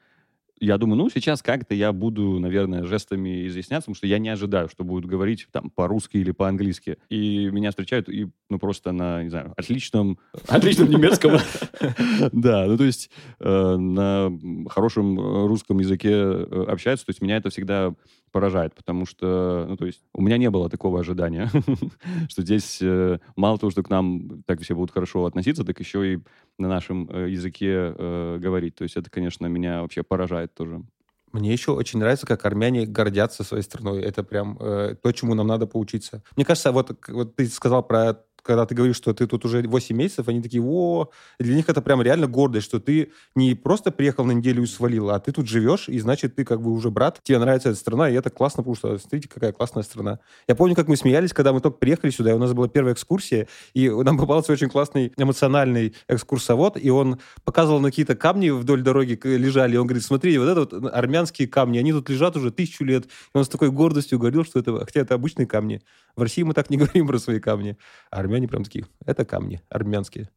я думаю, ну, сейчас как-то я буду, наверное, жестами изъясняться, потому что я не ожидаю, что будут говорить там по-русски или по-английски. И меня встречают и, ну, просто на, не знаю, отличном, отличном немецком. Да, ну, то есть э, на хорошем русском языке э, общаются. То есть меня это всегда поражает, потому что, ну, то есть у меня не было такого ожидания, что здесь э, мало того, что к нам так все будут хорошо относиться, так еще и на нашем э, языке э, говорить. То есть это, конечно, меня вообще поражает тоже. Мне еще очень нравится, как армяне гордятся своей страной. Это прям э, то, чему нам надо поучиться. Мне кажется, вот, вот ты сказал про когда ты говоришь, что ты тут уже 8 месяцев, они такие, о, для них это прям реально гордость, что ты не просто приехал на неделю и свалил, а ты тут живешь, и значит, ты как бы уже брат, тебе нравится эта страна, и это классно, потому что, смотрите, какая классная страна. Я помню, как мы смеялись, когда мы только приехали сюда, и у нас была первая экскурсия, и нам попался очень классный эмоциональный экскурсовод, и он показывал на какие-то камни вдоль дороги лежали, и он говорит, смотри, вот это вот армянские камни, они тут лежат уже тысячу лет, и он с такой гордостью говорил, что это, хотя это обычные камни. В России мы так не говорим про свои камни, а армяне прям такие, это камни армянские.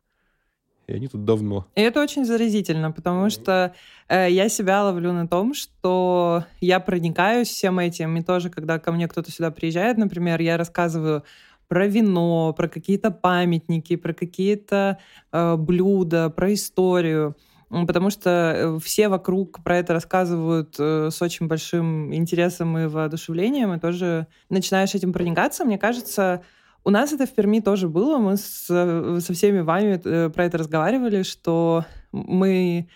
И они тут давно. И это очень заразительно, потому что э, я себя ловлю на том, что я проникаюсь всем этим. И тоже, когда ко мне кто-то сюда приезжает, например, я рассказываю про вино, про какие-то памятники, про какие-то э, блюда, про историю. Потому что э, все вокруг про это рассказывают э, с очень большим интересом и воодушевлением, и тоже начинаешь этим проникаться. Мне кажется, у нас это в Перми тоже было. Мы с- со всеми вами э, про это разговаривали, что мы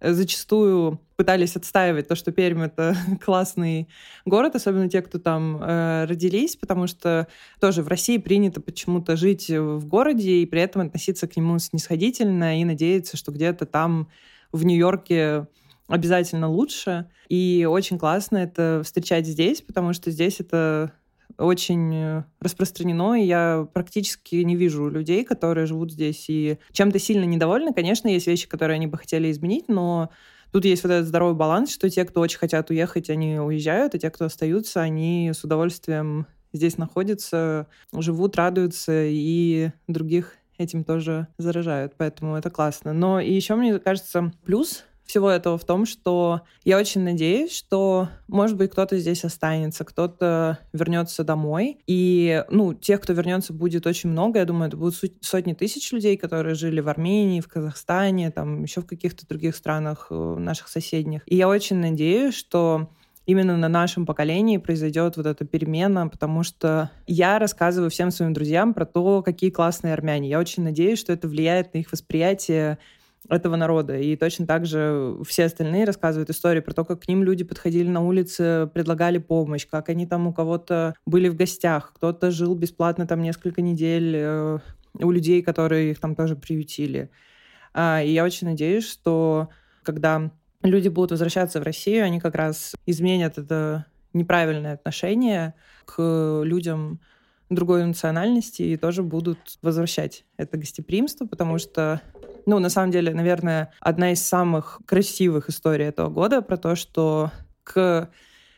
зачастую пытались отстаивать то, что Пермь — это классный город, особенно те, кто там э, родились, потому что тоже в России принято почему-то жить в городе и при этом относиться к нему снисходительно и надеяться, что где-то там в Нью-Йорке обязательно лучше. И очень классно это встречать здесь, потому что здесь это очень э, распространено, и я практически не вижу людей, которые живут здесь и чем-то сильно недовольны. Конечно, есть вещи, которые они бы хотели изменить, но тут есть вот этот здоровый баланс, что те, кто очень хотят уехать, они уезжают, а те, кто остаются, они с удовольствием здесь находятся, живут, радуются, и других этим тоже заражают. Поэтому это классно. Но и еще, мне кажется, плюс всего этого в том, что я очень надеюсь, что, может быть, кто-то здесь останется, кто-то вернется домой. И, ну, тех, кто вернется, будет очень много. Я думаю, это будут сотни тысяч людей, которые жили в Армении, в Казахстане, там, еще в каких-то других странах э, наших соседних. И я очень надеюсь, что именно на нашем поколении произойдет вот эта перемена, потому что я рассказываю всем своим друзьям про то, какие классные армяне. Я очень надеюсь, что это влияет на их восприятие этого народа. И точно так же все остальные рассказывают истории про то, как к ним люди подходили на улице, предлагали помощь, как они там у кого-то были в гостях, кто-то жил бесплатно там несколько недель э, у людей, которые их там тоже приютили. А, И я очень надеюсь, что когда люди будут возвращаться в Россию, они как раз изменят это неправильное отношение к людям другой национальности и тоже будут возвращать это гостеприимство, потому что, ну, на самом деле, наверное, одна из самых красивых историй этого года про то, что к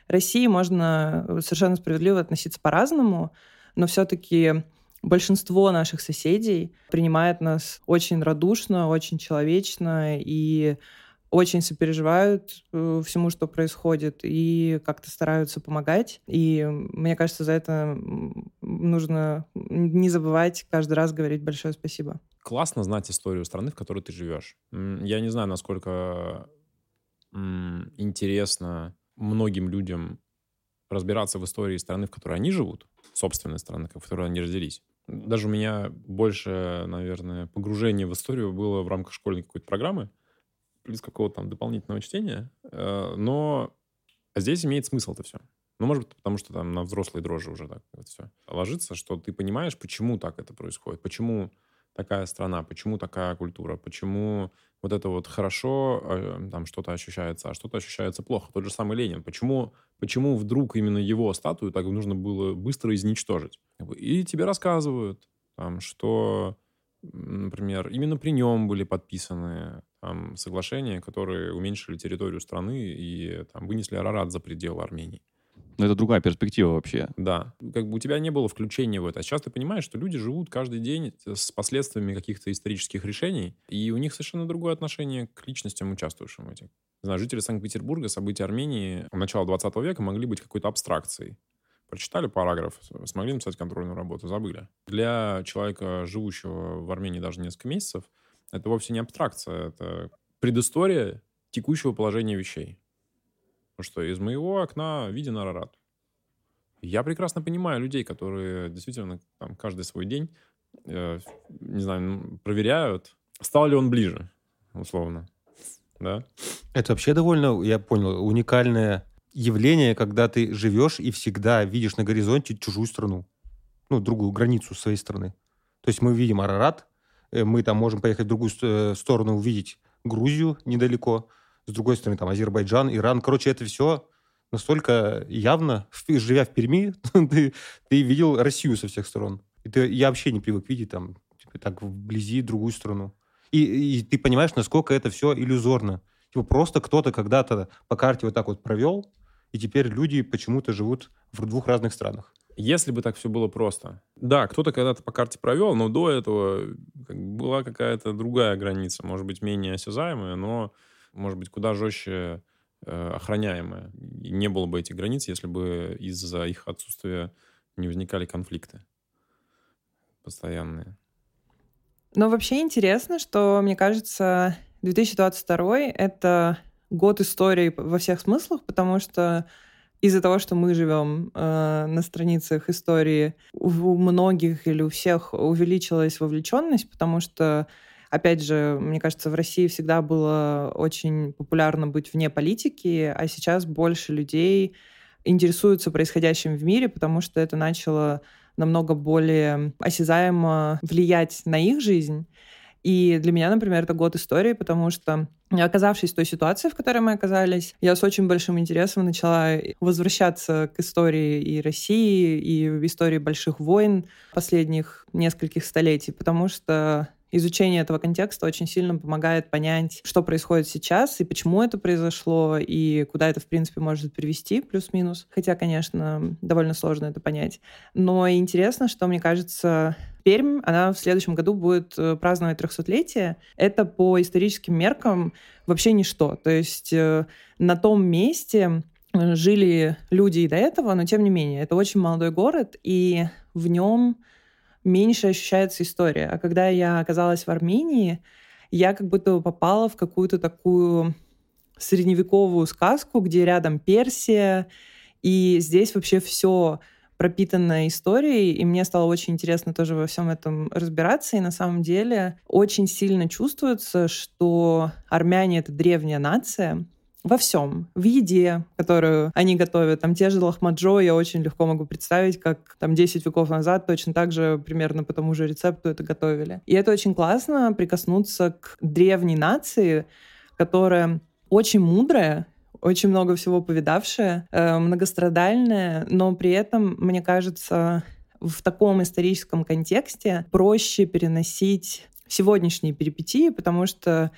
России можно совершенно справедливо относиться по-разному, но все-таки большинство наших соседей принимает нас очень радушно, очень человечно и очень сопереживают э, всему, что происходит, и как-то стараются помогать. И мне кажется, за это нужно не забывать каждый раз говорить большое спасибо. Классно знать историю страны, в которой ты живешь. Я не знаю, насколько интересно многим людям разбираться в истории страны, в которой они живут, собственной страны, в которой они родились. Даже у меня больше, наверное, погружение в историю было в рамках школьной какой-то программы, плюс какого-то там дополнительного чтения. Э, но здесь имеет смысл это все. Ну, может быть, потому что там на взрослой дрожжи уже так это все ложится, что ты понимаешь, почему так это происходит, почему такая страна, почему такая культура, почему вот это вот хорошо, э, там что-то ощущается, а что-то ощущается плохо. Тот же самый Ленин. Почему, почему вдруг именно его статую так нужно было быстро изничтожить? И тебе рассказывают, там, что, например, именно при нем были подписаны там, соглашения, которые уменьшили территорию страны и там, вынесли Арарат за пределы Армении. Но это другая перспектива вообще. Да. Как бы у тебя не было включения в это. А сейчас ты понимаешь, что люди живут каждый день с последствиями каких-то исторических решений, и у них совершенно другое отношение к личностям, участвующим в этих. Знаю, жители Санкт-Петербурга, события Армении начала 20 века могли быть какой-то абстракцией. Прочитали параграф, смогли написать контрольную работу, забыли. Для человека, живущего в Армении даже несколько месяцев, это вовсе не абстракция, это предыстория текущего положения вещей. Что из моего окна виден Арарат. Я прекрасно понимаю людей, которые действительно там, каждый свой день, э, не знаю, проверяют, стал ли он ближе, условно. Да? Это вообще довольно, я понял, уникальное явление, когда ты живешь и всегда видишь на горизонте чужую страну. Ну, другую границу своей страны. То есть мы видим Арарат, э, мы там можем поехать в другую э, сторону, увидеть Грузию недалеко, с другой стороны, там, Азербайджан, Иран. Короче, это все настолько явно, живя в Перми, ты, ты видел Россию со всех сторон. И ты, я вообще не привык видеть там типа, так вблизи другую страну. И, и ты понимаешь, насколько это все иллюзорно. Типа просто кто-то когда-то по карте вот так вот провел, и теперь люди почему-то живут в двух разных странах. Если бы так все было просто. Да, кто-то когда-то по карте провел, но до этого была какая-то другая граница, может быть, менее осязаемая, но может быть, куда жестче э, охраняемая. И не было бы этих границ, если бы из-за их отсутствия не возникали конфликты постоянные. Но вообще интересно, что, мне кажется, 2022 — это год истории во всех смыслах, потому что из-за того, что мы живем э, на страницах истории, у многих или у всех увеличилась вовлеченность, потому что Опять же, мне кажется, в России всегда было очень популярно быть вне политики, а сейчас больше людей интересуются происходящим в мире, потому что это начало намного более осязаемо влиять на их жизнь. И для меня, например, это год истории, потому что, оказавшись в той ситуации, в которой мы оказались, я с очень большим интересом начала возвращаться к истории и России, и истории больших войн последних нескольких столетий, потому что изучение этого контекста очень сильно помогает понять, что происходит сейчас и почему это произошло, и куда это, в принципе, может привести, плюс-минус. Хотя, конечно, довольно сложно это понять. Но интересно, что, мне кажется, Пермь, она в следующем году будет э, праздновать 300-летие. Это по историческим меркам вообще ничто. То есть э, на том месте э, жили люди и до этого, но тем не менее, это очень молодой город, и в нем меньше ощущается история. А когда я оказалась в Армении, я как будто попала в какую-то такую средневековую сказку, где рядом Персия, и здесь вообще все пропитанное историей, и мне стало очень интересно тоже во всем этом разбираться, и на самом деле очень сильно чувствуется, что армяне — это древняя нация, во всем. В еде, которую они готовят. Там те же лохмаджо я очень легко могу представить, как там 10 веков назад точно так же примерно по тому же рецепту это готовили. И это очень классно прикоснуться к древней нации, которая очень мудрая, очень много всего повидавшая, э, многострадальная, но при этом, мне кажется, в таком историческом контексте проще переносить сегодняшние перипетии, потому что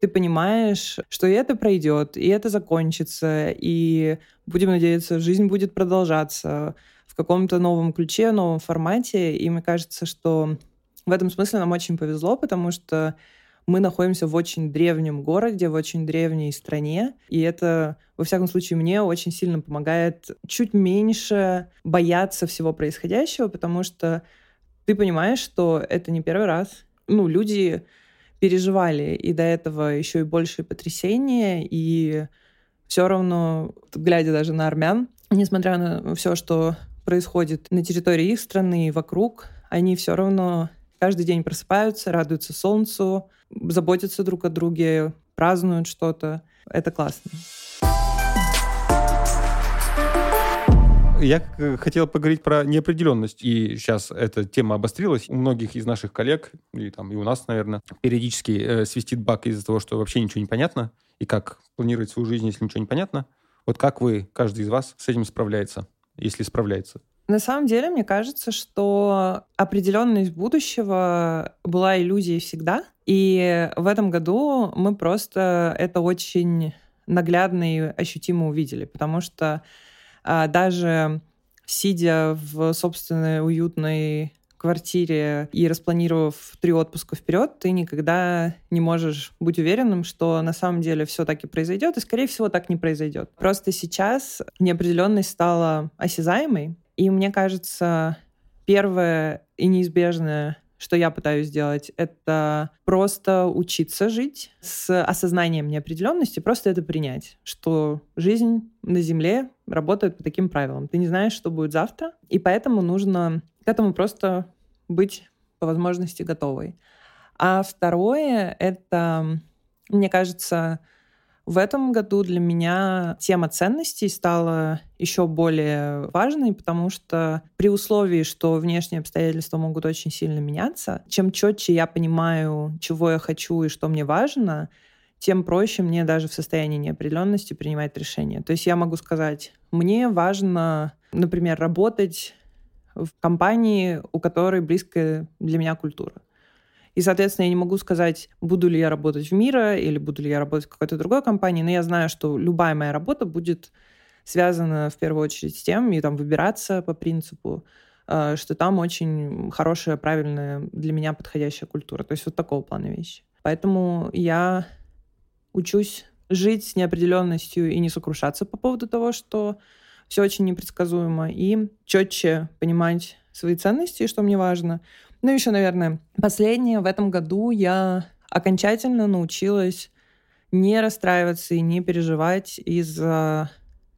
ты понимаешь, что и это пройдет, и это закончится, и будем надеяться, жизнь будет продолжаться в каком-то новом ключе, новом формате. И мне кажется, что в этом смысле нам очень повезло, потому что мы находимся в очень древнем городе, в очень древней стране, и это, во всяком случае, мне очень сильно помогает чуть меньше бояться всего происходящего, потому что ты понимаешь, что это не первый раз. Ну, люди переживали и до этого еще и большие потрясения, и все равно, глядя даже на армян, несмотря на все, что происходит на территории их страны и вокруг, они все равно каждый день просыпаются, радуются солнцу, заботятся друг о друге, празднуют что-то. Это классно. Я хотел поговорить про неопределенность, и сейчас эта тема обострилась. У многих из наших коллег, и, там, и у нас, наверное, периодически э, свистит бак из-за того, что вообще ничего не понятно, и как планировать свою жизнь, если ничего не понятно. Вот как вы, каждый из вас, с этим справляется, если справляется? На самом деле, мне кажется, что определенность будущего была иллюзией всегда. И в этом году мы просто это очень наглядно и ощутимо увидели, потому что даже сидя в собственной уютной квартире и распланировав три отпуска вперед, ты никогда не можешь быть уверенным, что на самом деле все так и произойдет, и, скорее всего, так не произойдет. Просто сейчас неопределенность стала осязаемой, и мне кажется, первое и неизбежное что я пытаюсь сделать, это просто учиться жить с осознанием неопределенности, просто это принять, что жизнь на Земле работает по таким правилам. Ты не знаешь, что будет завтра, и поэтому нужно к этому просто быть по возможности готовой. А второе — это, мне кажется, в этом году для меня тема ценностей стала еще более важной, потому что при условии, что внешние обстоятельства могут очень сильно меняться, чем четче я понимаю, чего я хочу и что мне важно, тем проще мне даже в состоянии неопределенности принимать решения. То есть я могу сказать, мне важно, например, работать в компании, у которой близкая для меня культура. И, соответственно, я не могу сказать, буду ли я работать в Мира или буду ли я работать в какой-то другой компании, но я знаю, что любая моя работа будет связана в первую очередь с тем, и там выбираться по принципу, э, что там очень хорошая, правильная для меня подходящая культура. То есть вот такого плана вещи. Поэтому я учусь жить с неопределенностью и не сокрушаться по поводу того, что все очень непредсказуемо, и четче понимать свои ценности, что мне важно. Ну, еще, наверное, последнее. В этом году я окончательно научилась не расстраиваться и не переживать из-за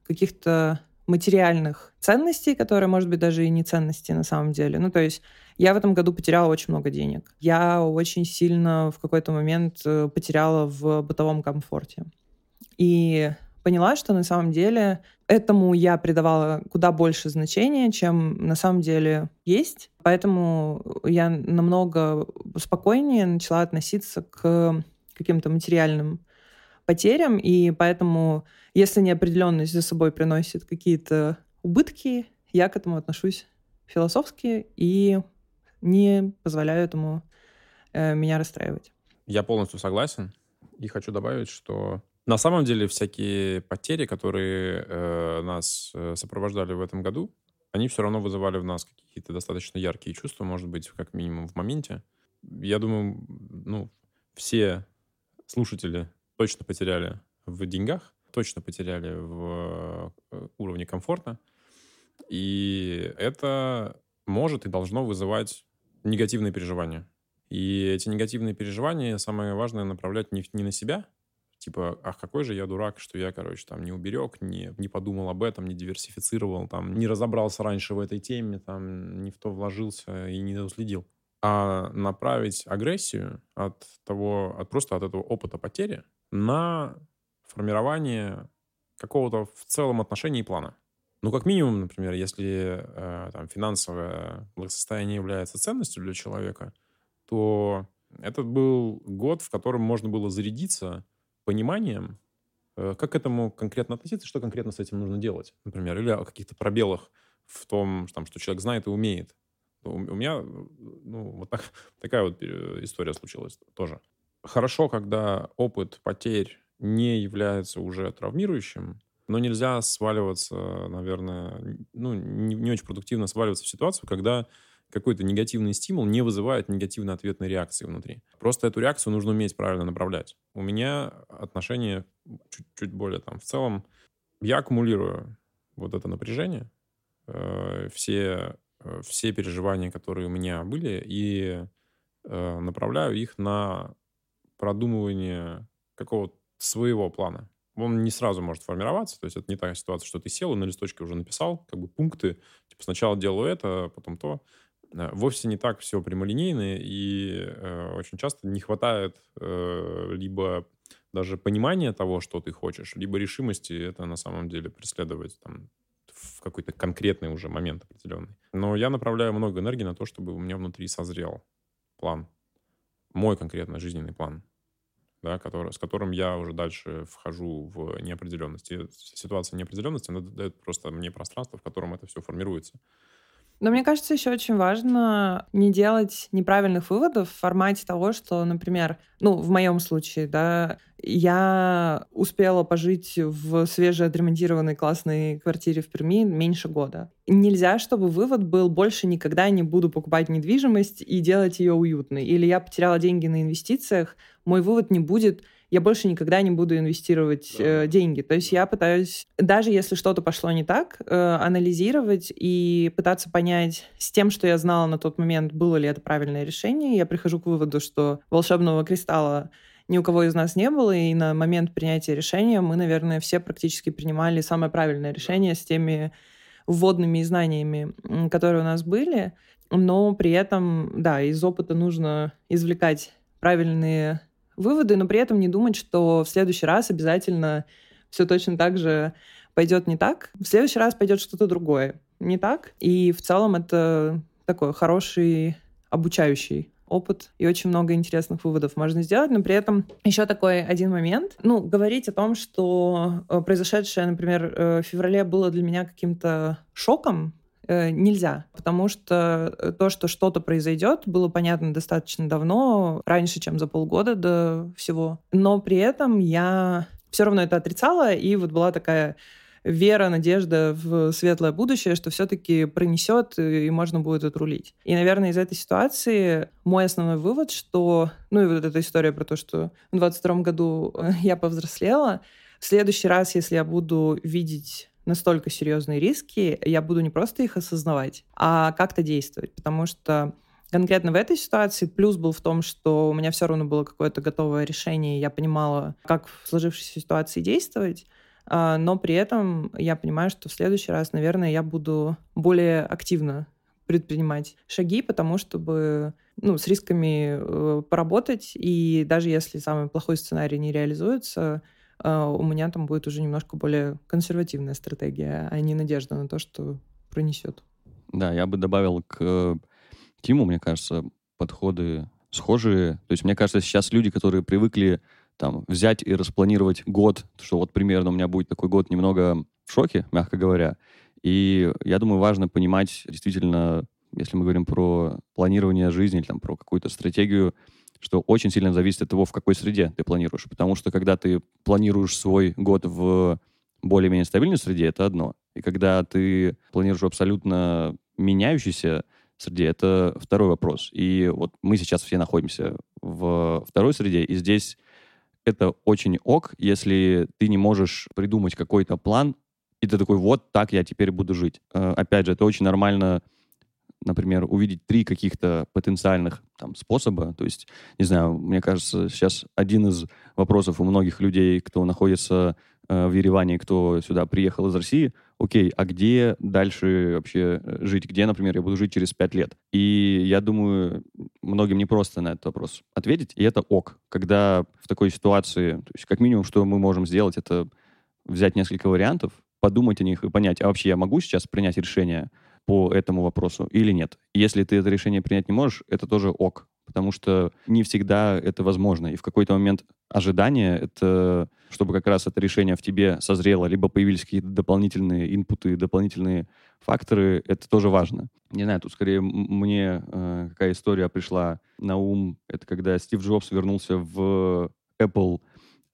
каких-то материальных ценностей, которые, может быть, даже и не ценности на самом деле. Ну, то есть я в этом году потеряла очень много денег. Я очень сильно в какой-то момент э, потеряла в бытовом комфорте. И поняла, что на самом деле этому я придавала куда больше значения, чем на самом деле есть. Поэтому я намного спокойнее начала относиться к каким-то материальным потерям, и поэтому, если неопределенность за собой приносит какие-то убытки, я к этому отношусь философски и не позволяю этому э, меня расстраивать. Я полностью согласен и хочу добавить, что на самом деле всякие потери, которые э, нас э, сопровождали в этом году, они все равно вызывали в нас какие-то достаточно яркие чувства, может быть, как минимум в моменте. Я думаю, ну, все слушатели точно потеряли в деньгах, точно потеряли в э, уровне комфорта. И это может и должно вызывать негативные переживания. И эти негативные переживания, самое важное, направлять не, не на себя, типа, ах, какой же я дурак, что я, короче, там не уберег, не, не подумал об этом, не диверсифицировал, там, не разобрался раньше в этой теме, там, не в то вложился и не уследил. А направить агрессию от того, от просто от этого опыта потери на формирование какого-то в целом отношения и плана. Ну, как минимум, например, если э, там, финансовое благосостояние является ценностью для человека, то этот был год, в котором можно было зарядиться пониманием э, как к этому конкретно относиться, что конкретно с этим нужно делать, например, или о каких-то пробелах в том, там, что человек знает и умеет. У меня ну, вот так, такая вот история случилась тоже. Хорошо, когда опыт потерь не является уже травмирующим, но нельзя сваливаться, наверное, ну, не, не очень продуктивно сваливаться в ситуацию, когда какой-то негативный стимул не вызывает негативной ответной реакции внутри. Просто эту реакцию нужно уметь правильно направлять. У меня отношение чуть-чуть более там в целом. Я аккумулирую вот это напряжение, э, все, э, все переживания, которые у меня были, и э, направляю их на продумывание какого-то своего плана. Он не сразу может формироваться, то есть это не такая ситуация, что ты сел и на листочке уже написал как бы пункты, типа сначала делаю это, потом то. Э, вовсе не так все прямолинейно, и э, очень часто не хватает э, либо даже понимания того, что ты хочешь, либо решимости это на самом деле преследовать там, в какой-то конкретный уже момент определенный. Но я направляю много энергии на то, чтобы у меня внутри созрел план. Мой конкретно жизненный план, да, который, с которым я уже дальше вхожу в неопределенность. И ситуация неопределенности она дает просто мне пространство, в котором это все формируется. Но мне кажется, еще очень важно не делать неправильных выводов в формате того, что, например, ну, в моем случае, да, я успела пожить в свежеотремонтированной классной квартире в Перми меньше года. Нельзя, чтобы вывод был больше никогда не буду покупать недвижимость и делать ее уютной. Или я потеряла деньги на инвестициях, мой вывод не будет я больше никогда не буду инвестировать э, деньги. То есть я пытаюсь, даже если что-то пошло не так, э, анализировать и пытаться понять с тем, что я знала на тот момент, было ли это правильное решение. Я прихожу к выводу, что волшебного кристалла ни у кого из нас не было, и на момент принятия решения мы, наверное, все практически принимали самое правильное решение с теми вводными знаниями, которые у нас были. Но при этом, да, из опыта нужно извлекать правильные выводы, но при этом не думать, что в следующий раз обязательно все точно так же пойдет не так. В следующий раз пойдет что-то другое не так. И в целом это такой хороший обучающий опыт и очень много интересных выводов можно сделать, но при этом еще такой один момент. Ну, говорить о том, что э, произошедшее, например, э, в феврале было для меня каким-то шоком, нельзя, потому что э, то, что что-то произойдет, было понятно достаточно давно, раньше, чем за полгода до всего. Но при этом я все равно это отрицала, и вот была такая вера, надежда в светлое будущее, что все-таки пронесет и можно будет отрулить. И, наверное, из этой ситуации мой основной вывод, что, ну и вот эта история про то, что в 22 году я повзрослела, в следующий раз, если я буду видеть настолько серьезные риски, я буду не просто их осознавать, а как-то действовать, потому что конкретно в этой ситуации плюс был в том, что у меня все равно было какое-то готовое решение, я понимала, как в сложившейся ситуации действовать, а, но при этом я понимаю, что в следующий раз, наверное, я буду более активно предпринимать шаги, потому чтобы ну, с рисками э, поработать, и даже если самый плохой сценарий не реализуется, у меня там будет уже немножко более консервативная стратегия, а не надежда на то, что пронесет. Да, я бы добавил к э, Тиму, мне кажется, подходы схожие. То есть, мне кажется, сейчас люди, которые привыкли там взять и распланировать год, что вот примерно у меня будет такой год немного в шоке, мягко говоря. И я думаю, важно понимать действительно, если мы говорим про планирование жизни или там, про какую-то стратегию, что очень сильно зависит от того, в какой среде ты планируешь. Потому что когда ты планируешь свой год в более-менее стабильной среде, это одно. И когда ты планируешь в абсолютно меняющейся среде, это второй вопрос. И вот мы сейчас все находимся в второй среде, и здесь это очень ок, если ты не можешь придумать какой-то план, и ты такой, вот так я теперь буду жить. Э, опять же, это очень нормально например, увидеть три каких-то потенциальных там, способа. То есть, не знаю, мне кажется, сейчас один из вопросов у многих людей, кто находится э, в Ереване, кто сюда приехал из России, окей, а где дальше вообще э, жить? Где, например, я буду жить через пять лет? И я думаю, многим не просто на этот вопрос ответить, и это ок. Когда в такой ситуации, то есть как минимум, что мы можем сделать, это взять несколько вариантов, подумать о них и понять, а вообще я могу сейчас принять решение по этому вопросу или нет. Если ты это решение принять не можешь, это тоже ок, потому что не всегда это возможно. И в какой-то момент ожидание — это чтобы как раз это решение в тебе созрело, либо появились какие-то дополнительные инпуты, дополнительные факторы, это тоже важно. Не знаю, тут скорее мне э, какая история пришла на ум. Это когда Стив Джобс вернулся в Apple,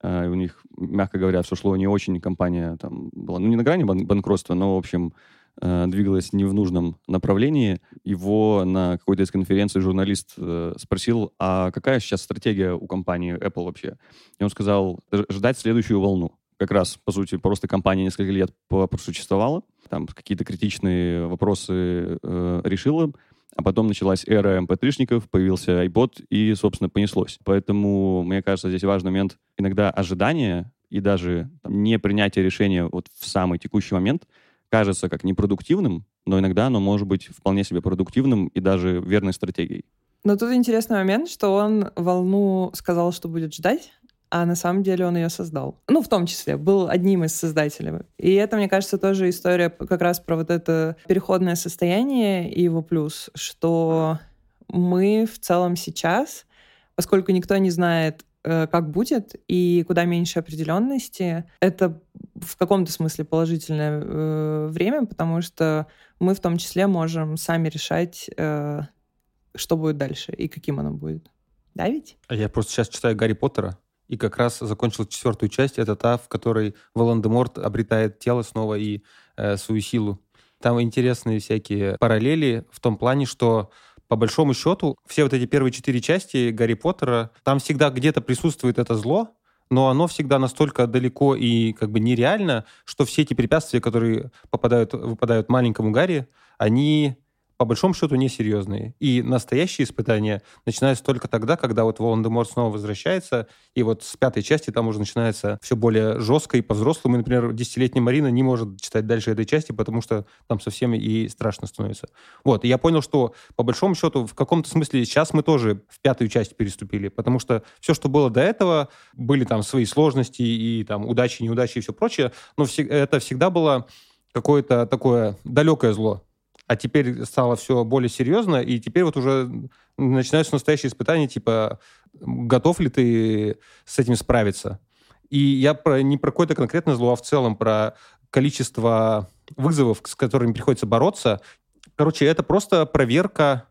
э, у них, мягко говоря, все шло не очень, компания там была, ну, не на грани бан- банкротства, но, в общем, э, двигалась не в нужном направлении. Его на какой-то из конференций журналист э, спросил, а какая сейчас стратегия у компании Apple вообще? И он сказал, ждать следующую волну. Как раз, по сути, просто компания несколько лет просуществовала, там какие-то критичные вопросы э, решила, а потом началась эра mp3-шников, эм появился iPod, и, собственно, понеслось. Поэтому, мне кажется, здесь важный момент иногда ожидания и даже там, не принятие решения вот в самый текущий момент кажется как непродуктивным, но иногда оно может быть вполне себе продуктивным и даже верной стратегией. Но тут интересный момент, что он волну сказал, что будет ждать, а на самом деле он ее создал. Ну, в том числе, был одним из создателей. И это, мне кажется, тоже история как раз про вот это переходное состояние и его плюс, что мы в целом сейчас, поскольку никто не знает, э, как будет и куда меньше определенности, это в каком-то смысле положительное э, время, потому что мы в том числе можем сами решать, э, что будет дальше и каким оно будет. Да ведь? А я просто сейчас читаю Гарри Поттера, и как раз закончил четвертую часть. Это та, в которой Волан-де-Морт обретает тело снова и э, свою силу. Там интересные всякие параллели в том плане, что по большому счету все вот эти первые четыре части Гарри Поттера, там всегда где-то присутствует это зло, но оно всегда настолько далеко и как бы нереально, что все эти препятствия, которые попадают, выпадают маленькому Гарри, они по большому счету несерьезные. И настоящие испытания начинаются только тогда, когда вот Волан-де-Морт снова возвращается, и вот с пятой части там уже начинается все более жестко и по-взрослому. И, например, десятилетняя Марина не может читать дальше этой части, потому что там совсем и страшно становится. Вот, и я понял, что по большому счету в каком-то смысле сейчас мы тоже в пятую часть переступили, потому что все, что было до этого, были там свои сложности и там удачи, неудачи и все прочее, но это всегда было какое-то такое далекое зло а теперь стало все более серьезно, и теперь вот уже начинаются настоящие испытания, типа, готов ли ты с этим справиться? И я про, не про какое-то конкретное зло, а в целом про количество вызовов, с которыми приходится бороться. Короче, это просто проверка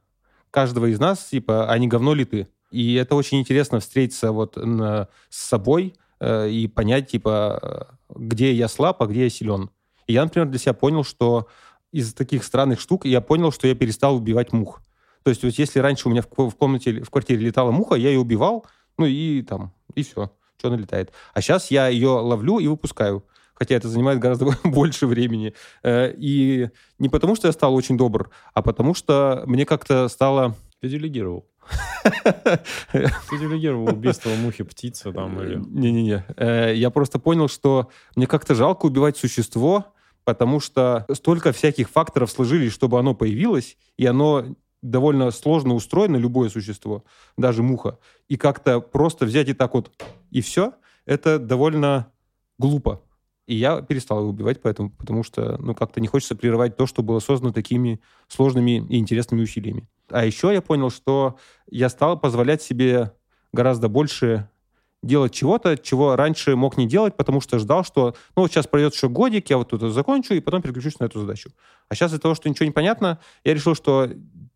каждого из нас, типа, а не говно ли ты? И это очень интересно встретиться вот на, с собой э, и понять, типа, где я слаб, а где я силен. И я, например, для себя понял, что из таких странных штук я понял, что я перестал убивать мух. То есть вот если раньше у меня в, в комнате, в квартире летала муха, я ее убивал, ну и там, и все, что она летает. А сейчас я ее ловлю и выпускаю. Хотя это занимает гораздо больше времени. Э, и не потому, что я стал очень добр, а потому что мне как-то стало... Ты делегировал. Ты делегировал убийство мухи, птицы там или... Не-не-не. Э, я просто понял, что мне как-то жалко убивать существо, потому что столько всяких факторов сложились, чтобы оно появилось, и оно довольно сложно устроено, любое существо, даже муха. И как-то просто взять и так вот, и все, это довольно глупо. И я перестал его убивать поэтому, потому что, ну, как-то не хочется прерывать то, что было создано такими сложными и интересными усилиями. А еще я понял, что я стал позволять себе гораздо больше делать чего-то, чего раньше мог не делать, потому что ждал, что ну вот сейчас пройдет еще годик, я вот тут закончу, и потом переключусь на эту задачу. А сейчас из-за того, что ничего не понятно, я решил, что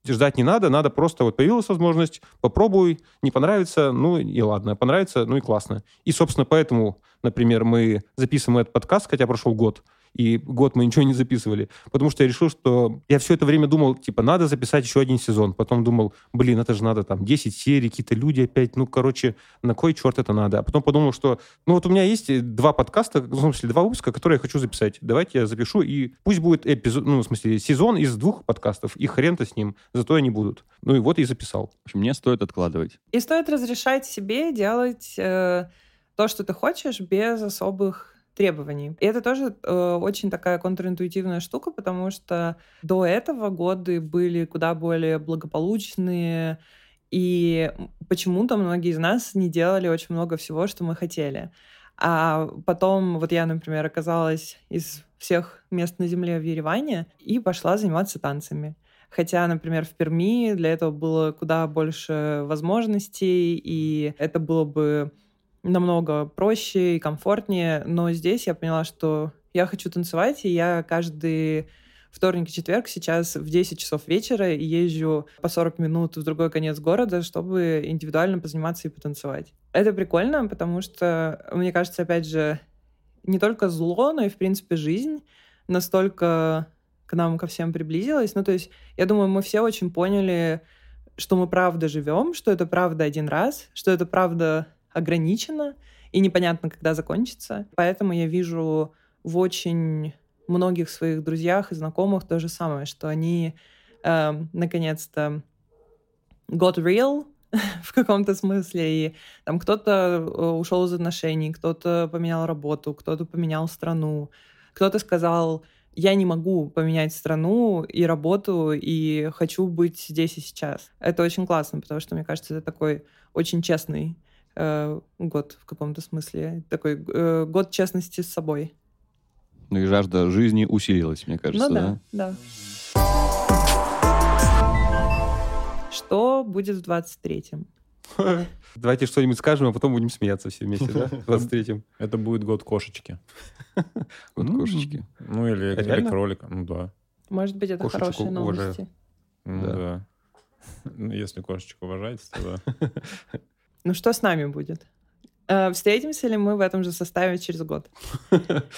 ждать не надо, надо просто вот появилась возможность, попробуй, не понравится, ну и ладно, понравится, ну и классно. И, собственно, поэтому, например, мы записываем этот подкаст, хотя прошел год, и год мы ничего не записывали, потому что я решил, что я все это время думал, типа, надо записать еще один сезон. Потом думал, блин, это же надо там 10 серий, какие-то люди опять, ну, короче, на кой черт это надо? А потом подумал, что, ну, вот у меня есть два подкаста, в смысле, два выпуска, которые я хочу записать. Давайте я запишу, и пусть будет эпизод, ну, в смысле, сезон из двух подкастов, и хрен-то с ним, зато они будут. Ну, и вот и записал. В общем, мне стоит откладывать. И стоит разрешать себе делать э, то, что ты хочешь, без особых требований. И это тоже э, очень такая контринтуитивная штука, потому что до этого годы были куда более благополучные, и почему-то многие из нас не делали очень много всего, что мы хотели. А потом, вот я, например, оказалась из всех мест на Земле в Ереване и пошла заниматься танцами. Хотя, например, в Перми для этого было куда больше возможностей, и это было бы намного проще и комфортнее. Но здесь я поняла, что я хочу танцевать, и я каждый вторник и четверг сейчас в 10 часов вечера езжу по 40 минут в другой конец города, чтобы индивидуально позаниматься и потанцевать. Это прикольно, потому что, мне кажется, опять же, не только зло, но и, в принципе, жизнь настолько к нам ко всем приблизилась. Ну, то есть, я думаю, мы все очень поняли, что мы правда живем, что это правда один раз, что это правда ограничено, и непонятно, когда закончится. Поэтому я вижу в очень многих своих друзьях и знакомых то же самое, что они э, наконец-то got real в каком-то смысле, и там кто-то э, ушел из отношений, кто-то поменял работу, кто-то поменял страну, кто-то сказал, я не могу поменять страну и работу, и хочу быть здесь и сейчас. Это очень классно, потому что, мне кажется, это такой очень честный э, год в каком-то смысле, такой э, год честности с собой. Ну и жажда жизни усилилась, мне кажется, ну, да? да. Что будет в 23-м? Давайте что-нибудь скажем, а потом будем смеяться все вместе, да? В 23-м. Это будет год кошечки. Год кошечки. Ну или, или кролика. Ну да. Может быть, это Кошечек хорошие уважаю. новости. Ну Да. да. Ну, Если кошечек уважаете, то да. Ну что с нами будет? Э, Встретимся ли мы в этом же составе через год?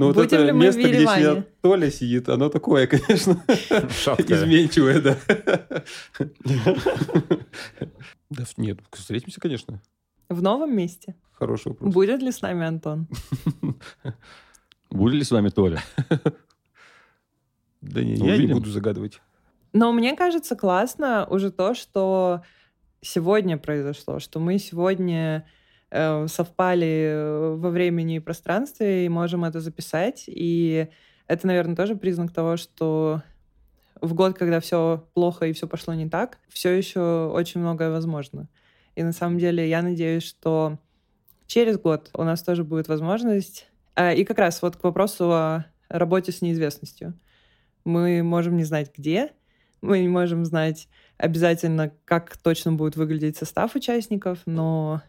Ну вот Будем это ли мы в место, где сидят Толя сидит, оно такое, конечно, изменчивое, да. Да нет, встретимся, конечно. В новом месте? Хороший вопрос. Будет ли с нами Антон? Будет ли с вами Толя? Да не, Ну, я не буду загадывать. Но мне кажется классно уже то, что сегодня произошло, что мы сегодня э, совпали во времени и пространстве и можем это записать. И это, наверное, тоже признак того, что в год, когда все плохо и все пошло не так, все еще очень многое возможно. И на самом деле я надеюсь, что через год у нас тоже будет возможность. А, И как раз вот к вопросу о работе с неизвестностью. Мы можем не знать, где, мы не можем знать обязательно, как точно будет выглядеть состав участников, но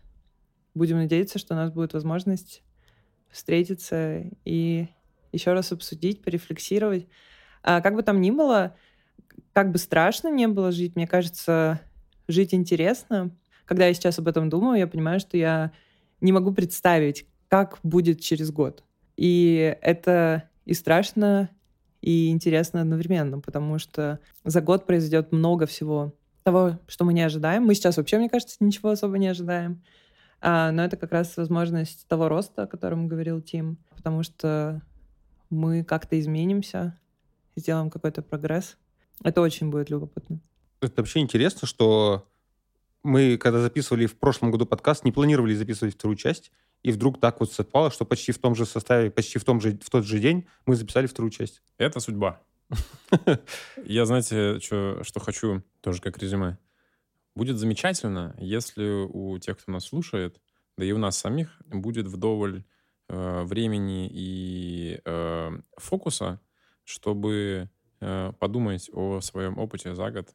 будем надеяться, что у нас будет возможность встретиться и еще раз обсудить, порефлексировать. А как бы там ни было, как бы страшно не было жить, мне кажется, жить интересно. Когда я сейчас об этом думаю, я понимаю, что я не могу представить, как будет через год. И это и страшно, и интересно одновременно, потому что за год произойдет много всего того, что мы не ожидаем. Мы сейчас вообще, мне кажется, ничего особо не ожидаем. А, но это как раз возможность того роста, о котором говорил Тим, потому что мы как-то изменимся, сделаем какой-то прогресс. Это очень будет любопытно. Это вообще интересно, что мы, когда записывали в прошлом году подкаст, не планировали записывать вторую часть, и вдруг так вот совпало, что почти в том же составе, почти в, том же, в тот же день мы записали вторую часть. Это судьба. Я, знаете, чё- что хочу, тоже как резюме. Будет замечательно, если у тех, кто нас слушает, да и у нас самих, будет вдоволь э, времени и э, фокуса, чтобы э, подумать о своем опыте за год,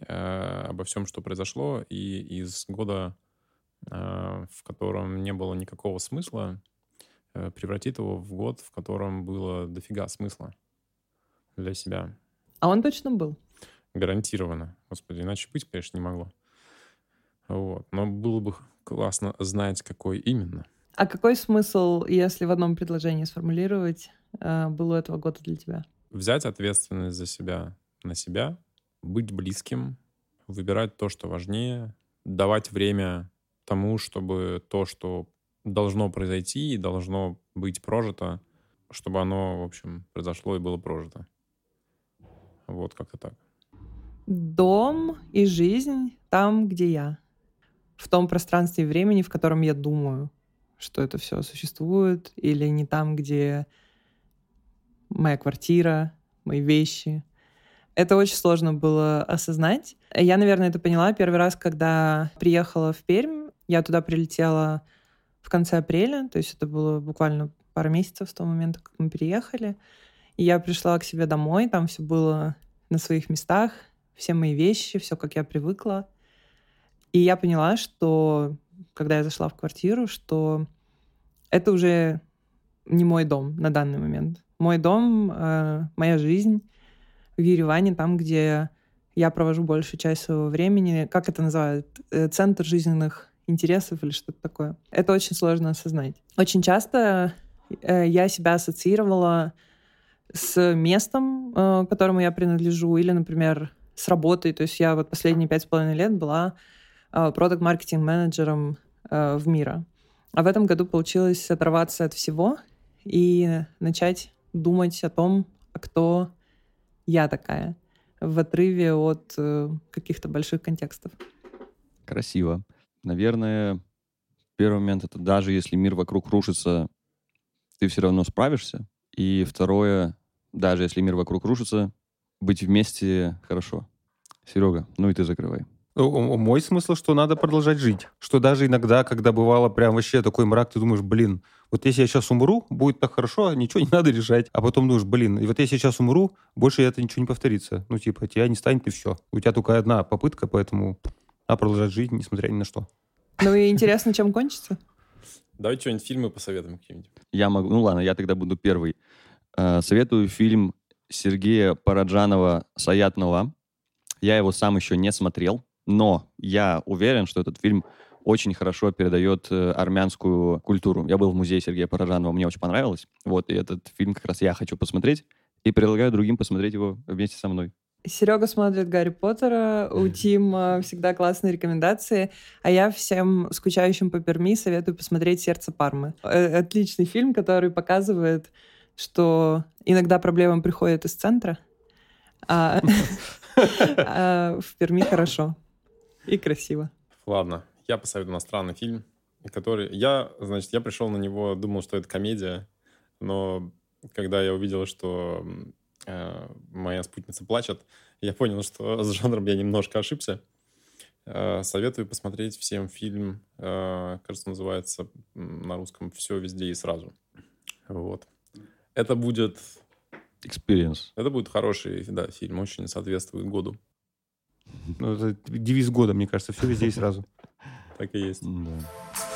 э, обо всем, что произошло, и из года, в котором не было никакого смысла, э, превратить его в год, в котором было дофига смысла для себя. А он точно был. Гарантированно. Господи, иначе быть, конечно, не могло. Вот. Но было бы классно знать, какой именно. А какой смысл, если в одном предложении сформулировать, э, был у этого года для тебя? Взять ответственность за себя на себя, быть близким, выбирать то, что важнее, давать время тому, чтобы то, что должно произойти и должно быть прожито, чтобы оно, в общем, произошло и было прожито. Вот как-то так. Дом и жизнь там, где я. В том пространстве и времени, в котором я думаю, что это все существует, или не там, где моя квартира, мои вещи. Это очень сложно было осознать. Я, наверное, это поняла первый раз, когда приехала в Пермь. Я туда прилетела в конце апреля, то есть это было буквально пару месяцев с того момента, как мы переехали. И я пришла к себе домой, там все было на своих местах, все мои вещи, все, как я привыкла. И я поняла, что когда я зашла в квартиру, что это уже не мой дом на данный момент. Мой дом, э, моя жизнь в Ереване, там, где я провожу большую часть своего времени. Как это называют? Э, центр жизненных интересов или что-то такое. Это очень сложно осознать. Очень часто э, я себя ассоциировала с местом, э, которому я принадлежу, или, например, с работой. То есть я вот последние пять с половиной лет была э, продукт-маркетинг-менеджером в Мира. А в этом году получилось оторваться от всего и начать думать о том, кто я такая, в отрыве от каких-то больших контекстов. Красиво. Наверное, первый момент это даже если мир вокруг рушится, ты все равно справишься. И второе, даже если мир вокруг рушится, быть вместе хорошо. Серега, ну и ты закрывай. Мой смысл, что надо продолжать жить. Что даже иногда, когда бывало прям вообще такой мрак, ты думаешь, блин, вот если я сейчас умру, будет так хорошо, ничего не надо решать. А потом думаешь, блин, и вот если я сейчас умру, больше это ничего не повторится. Ну, типа, тебя не станет, и все. У тебя только одна попытка, поэтому а продолжать жить, несмотря ни на что. Ну и интересно, чем кончится? Давай что-нибудь фильмы посоветуем какие-нибудь. Я могу, ну ладно, я тогда буду первый. Э, советую фильм Сергея Параджанова «Саят Нова». Я его сам еще не смотрел, но я уверен, что этот фильм очень хорошо передает э, армянскую культуру. Я был в музее Сергея Параджанова, мне очень понравилось. Вот, и этот фильм как раз я хочу посмотреть. И предлагаю другим посмотреть его вместе со мной. Серега смотрит Гарри Поттера, у Тима всегда классные рекомендации, а я всем скучающим по Перми советую посмотреть «Сердце Пармы». Э, отличный фильм, который показывает, что иногда проблемы приходят из центра, а, а в Перми хорошо и красиво. Ладно, я посоветую иностранный фильм, который... Я, значит, я пришел на него, думал, что это комедия, но когда я увидел, что моя спутница плачет, я понял, что с жанром я немножко ошибся. Э, советую посмотреть всем фильм, э, кажется, называется на русском «Все везде и сразу». Вот. Это будет... Experience. Это будет хороший, да, фильм, очень соответствует году. Ну, это девиз года, мне кажется, все везде и сразу. Так и есть. Да.